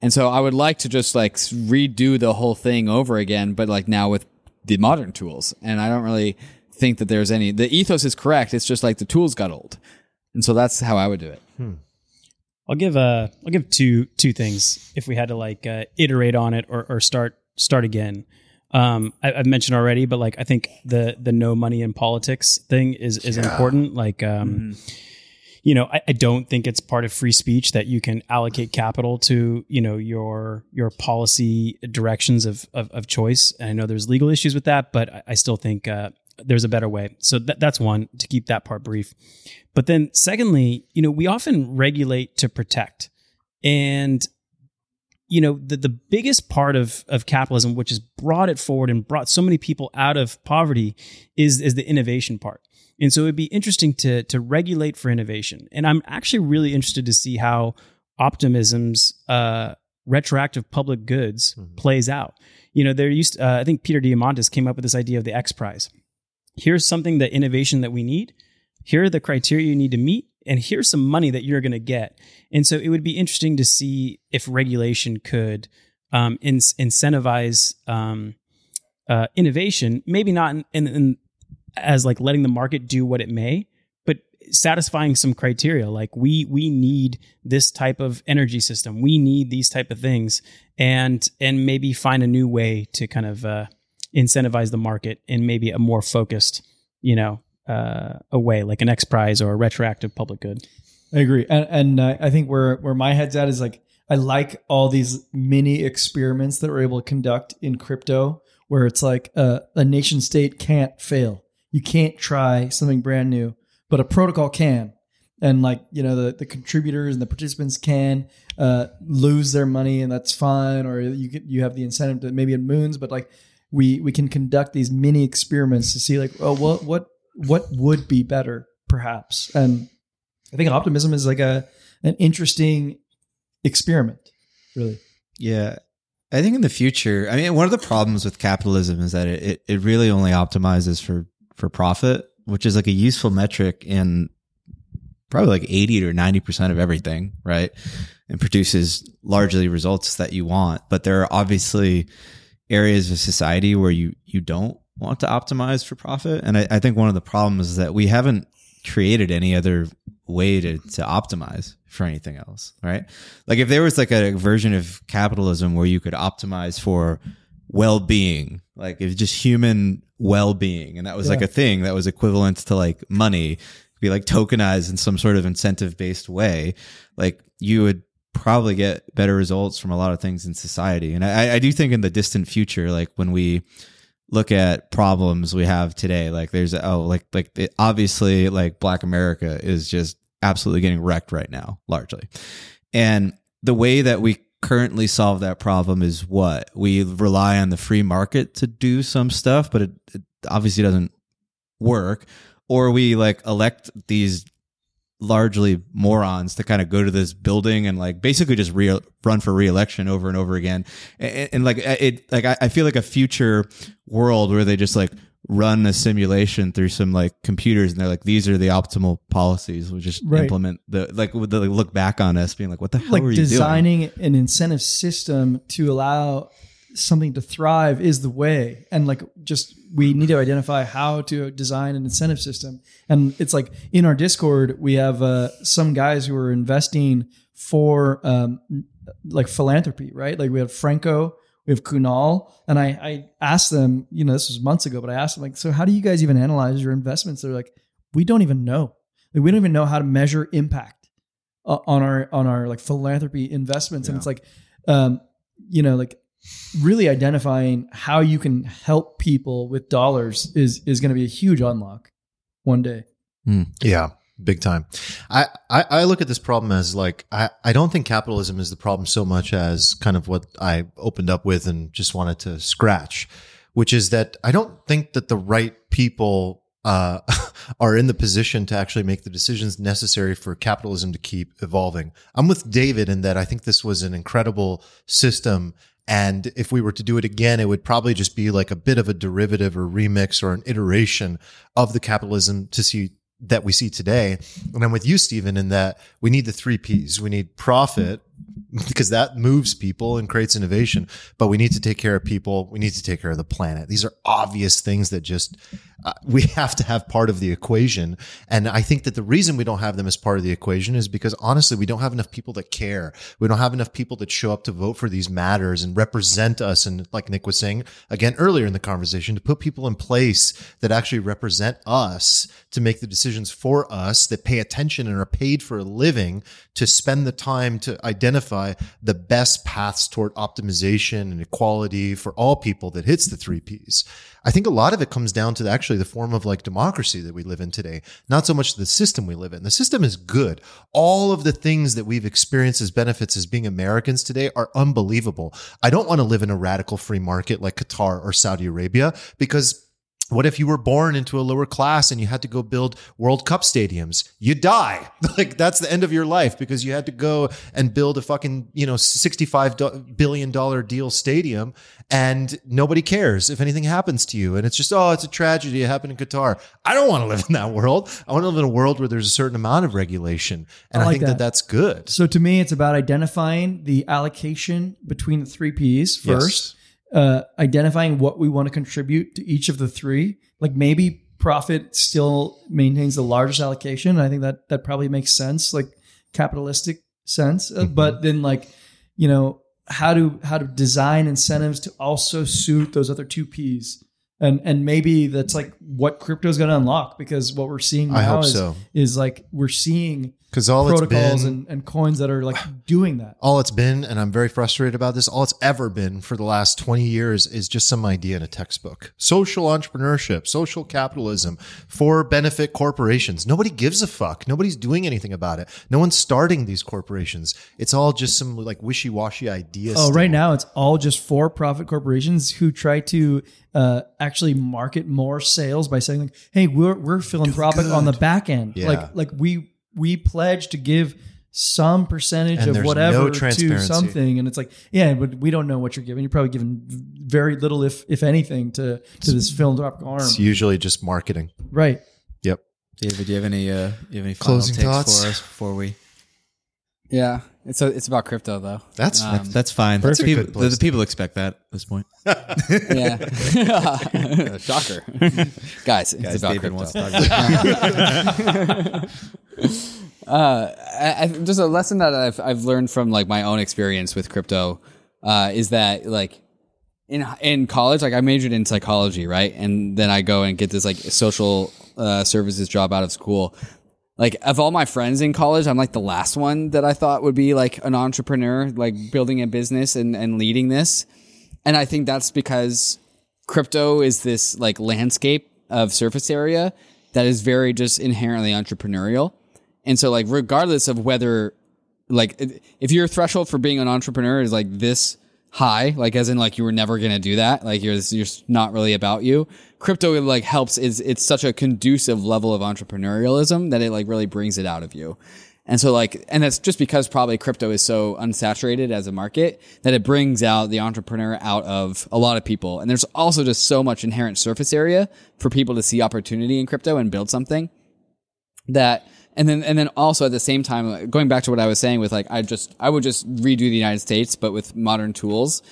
And so I would like to just like redo the whole thing over again, but like now with the modern tools. And I don't really think that there's any the ethos is correct. It's just like the tools got old. And so that's how I would do it. I'll give uh I'll give two two things if we had to like uh, iterate on it or, or start start again. Um, I, I've mentioned already, but like I think the the no money in politics thing is is important. Like um, you know, I, I don't think it's part of free speech that you can allocate capital to you know your your policy directions of of, of choice. And I know there's legal issues with that, but I, I still think uh, there's a better way. So that, that's one to keep that part brief. But then, secondly, you know, we often regulate to protect. And, you know, the, the biggest part of, of capitalism, which has brought it forward and brought so many people out of poverty, is, is the innovation part. And so it'd be interesting to, to regulate for innovation. And I'm actually really interested to see how optimism's uh, retroactive public goods plays out. You know, there used, uh, I think Peter Diamandis came up with this idea of the X Prize. Here's something that innovation that we need here are the criteria you need to meet and here's some money that you're going to get. And so it would be interesting to see if regulation could um, in, incentivize um, uh, innovation maybe not in, in, in as like letting the market do what it may but satisfying some criteria like we we need this type of energy system. We need these type of things and and maybe find a new way to kind of uh, incentivize the market in maybe a more focused you know uh, a way, like an X Prize or a retroactive public good. I agree, and and uh, I think where where my head's at is like I like all these mini experiments that we're able to conduct in crypto, where it's like a, a nation state can't fail. You can't try something brand new, but a protocol can, and like you know the the contributors and the participants can uh, lose their money, and that's fine, or you get, you have the incentive to maybe it moons, but like we we can conduct these mini experiments to see like oh what what what would be better perhaps and i think optimism is like a an interesting experiment really Yeah. I think in the future, I mean, one of the problems with capitalism is that it, it, really only optimizes for, for profit, which is like a useful metric in probably like 80 or 90% of everything, right? And produces largely results that you want. But there are obviously areas of society where you, you don't want to optimize for profit. And I, I think one of the problems is that we haven't created any other way to, to optimize for anything else, right? Like if there was like a version of capitalism where you could optimize for well-being, like if just human well-being, and that was like a thing that was equivalent to like money, be like tokenized in some sort of incentive-based way, like you would probably get better results from a lot of things in society. And I, I do think in the distant future, like when we look at problems we have today. Like there's oh like like it, obviously like black america is just absolutely getting wrecked right now largely. And the way that we currently solve that problem is what? We rely on the free market to do some stuff but it, it obviously doesn't work. Or we like elect these largely morons to kind of go to this building and like basically just re- run for reelection over and over again. And, and like it, like I, I feel like a future world where they just like run a simulation through some like computers and they're like, these are the optimal policies. We'll just Right. implement the like, would they like, look back on us being like, what the hell like were you doing? designing an incentive system to allow something to thrive is the way. And like just we need to identify how to design an incentive system. And it's like in our discord we have uh, some guys who are investing for um, like philanthropy right? Like we have franco we have kunal. And I, I asked them you know this was months ago but i asked them like so how do you guys even analyze your investments? They're like we don't even know. Like we don't even know how to measure impact uh, on our on our like philanthropy investments. And it's like um you know like really identifying how you can help people with dollars is is going to be a huge unlock one day Yeah, big time. I, I, I look at this problem as like, I, I don't think capitalism is the problem so much as kind of what I opened up with and just wanted to scratch, which is that I don't think that the right people uh, are in the position to actually make the decisions necessary for capitalism to keep evolving. I'm with David in that I think this was an incredible system. And if we were to do it again, it would probably just be like a bit of a derivative or remix or an iteration of the capitalism to see that we see today. And I'm with you, Stephen, in that we need the three P's. We need profit because that moves people and creates innovation, but we need to take care of people. We need to take care of the planet. These are obvious things that just uh, we have to have part of the equation. And I think that the reason we don't have them as part of the equation is because honestly, we don't have enough people that care. We don't have enough people that show up to vote for these matters and represent us. And like Nick was saying again earlier in the conversation, to put people in place that actually represent us to make the decisions for us that pay attention and are paid for a living to spend the time to identify the best paths toward optimization and equality for all people that hits the three P's. I think a lot of it comes down to actually the form of like democracy that we live in today, not so much the system we live in. The system is good. All of the things that we've experienced as benefits as being Americans today are unbelievable. I don't want to live in a radical free market like Qatar or Saudi Arabia because what if you were born into a lower class and you had to go build World Cup stadiums? You die. Like that's the end of your life because you had to go and build a fucking, you know, 65 billion dollar deal stadium and nobody cares if anything happens to you. And it's just, oh, it's a tragedy. It happened in Qatar. I don't want to live in that world. I want to live in a world where there's a certain amount of regulation. And I I, think that. that. that's good. so to me it's about identifying the allocation between the three p's first uh, identifying what we want to contribute to each of the three. Like maybe profit still maintains the largest allocation. I think that that probably makes sense, like capitalistic sense. Uh, But then like, you know, how to how to design incentives to also suit those other two P's. And and maybe that's like what crypto is going to unlock because what we're seeing now is, so. is like we're seeing Because all it's protocols been, and, and coins that are like doing that. all it's been, and I'm very frustrated about this, all it's ever been for the last 20 years is just some idea in a textbook. Social entrepreneurship, social capitalism for benefit corporations. Nobody gives a fuck. Nobody's doing anything about it. No one's starting these corporations. It's all just some like wishy washy ideas. Oh, right now it's all just for profit corporations who try to uh, actually market more sales by saying like, "Hey, we're we're philanthropic on the back end. Yeah. Like like we we pledge to give some percentage And of whatever no to something." And it's like, yeah, but we don't know what you're giving. You're probably giving very little, if if anything, to to this philanthropic arm. It's usually just marketing. Right. Yep. David, do you have any, uh, you have any final Closing takes thoughts? for us before we? Yeah, it's a, it's about crypto though. That's Um, That's fine. That's people, the, the people expect that at this point. yeah. Shocker, guys. It's about David crypto. wants to talk about uh, I, I, just a lesson that I've I've learned from like my own experience with crypto uh, is that like in in college, like I majored in psychology, right, and then I go and get this like social uh, services job out of school. Like of all my friends in college, I'm like the last one that I thought would be like an entrepreneur, like building a business and and leading this. And I think that's because crypto is this like landscape of surface area that is very just inherently entrepreneurial. And so like regardless of whether like if your threshold for being an entrepreneur is like this high, like as in like you were never gonna do that, like you're you're not really about you. Crypto like helps is it's such a conducive level of entrepreneurialism that it like really brings it out of you. And so like, and that's just because probably crypto is so unsaturated as a market that it brings out the entrepreneur out of a lot of people. And there's also just so much inherent surface area for people to see opportunity in crypto and build something that and then and then also at the same time going back to what i was saying with like i just i would just redo the united states but with modern tools.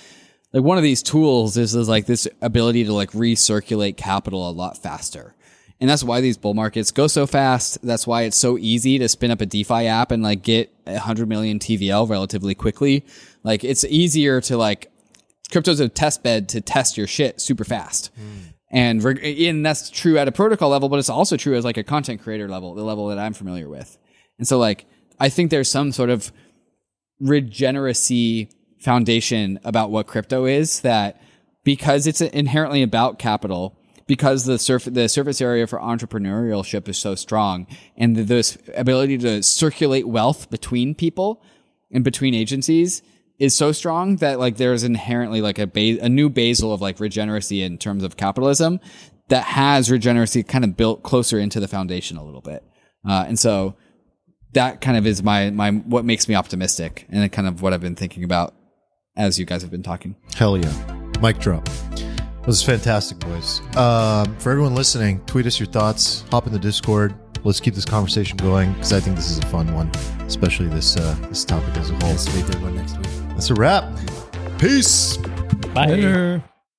Like one of these tools is, is like this ability to like recirculate capital a lot faster. And that's why these bull markets go so fast. That's why it's so easy to spin up a defi app and like get 100 million tvl relatively quickly. Like it's easier to like crypto's a test bed to test your shit super fast hmm. And, and that's true at a protocol level, but it's also true as like a content creator level, the level that I'm familiar with. And so like, I think there's some sort of regeneracy foundation about what crypto is that because it's inherently about capital, because the surf- the surface area for entrepreneurship is so strong and this ability to circulate wealth between people and between agencies is so strong that like there's inherently like a ba- a new basal of like regeneracy in terms of capitalism that has regeneracy kind of built closer into the foundation a little bit. Uh, and so that kind of is my my what makes me optimistic and kind of what I've been thinking about as you guys have been talking. Hell yeah. Mic drop. This is fantastic, boys. Um, for everyone listening, tweet us your thoughts, hop in the Discord. Let's keep this conversation going because I think this is a fun one, especially this uh, this topic as a whole. Yes, we did one next week. That's a wrap. Peace. Bye. Later.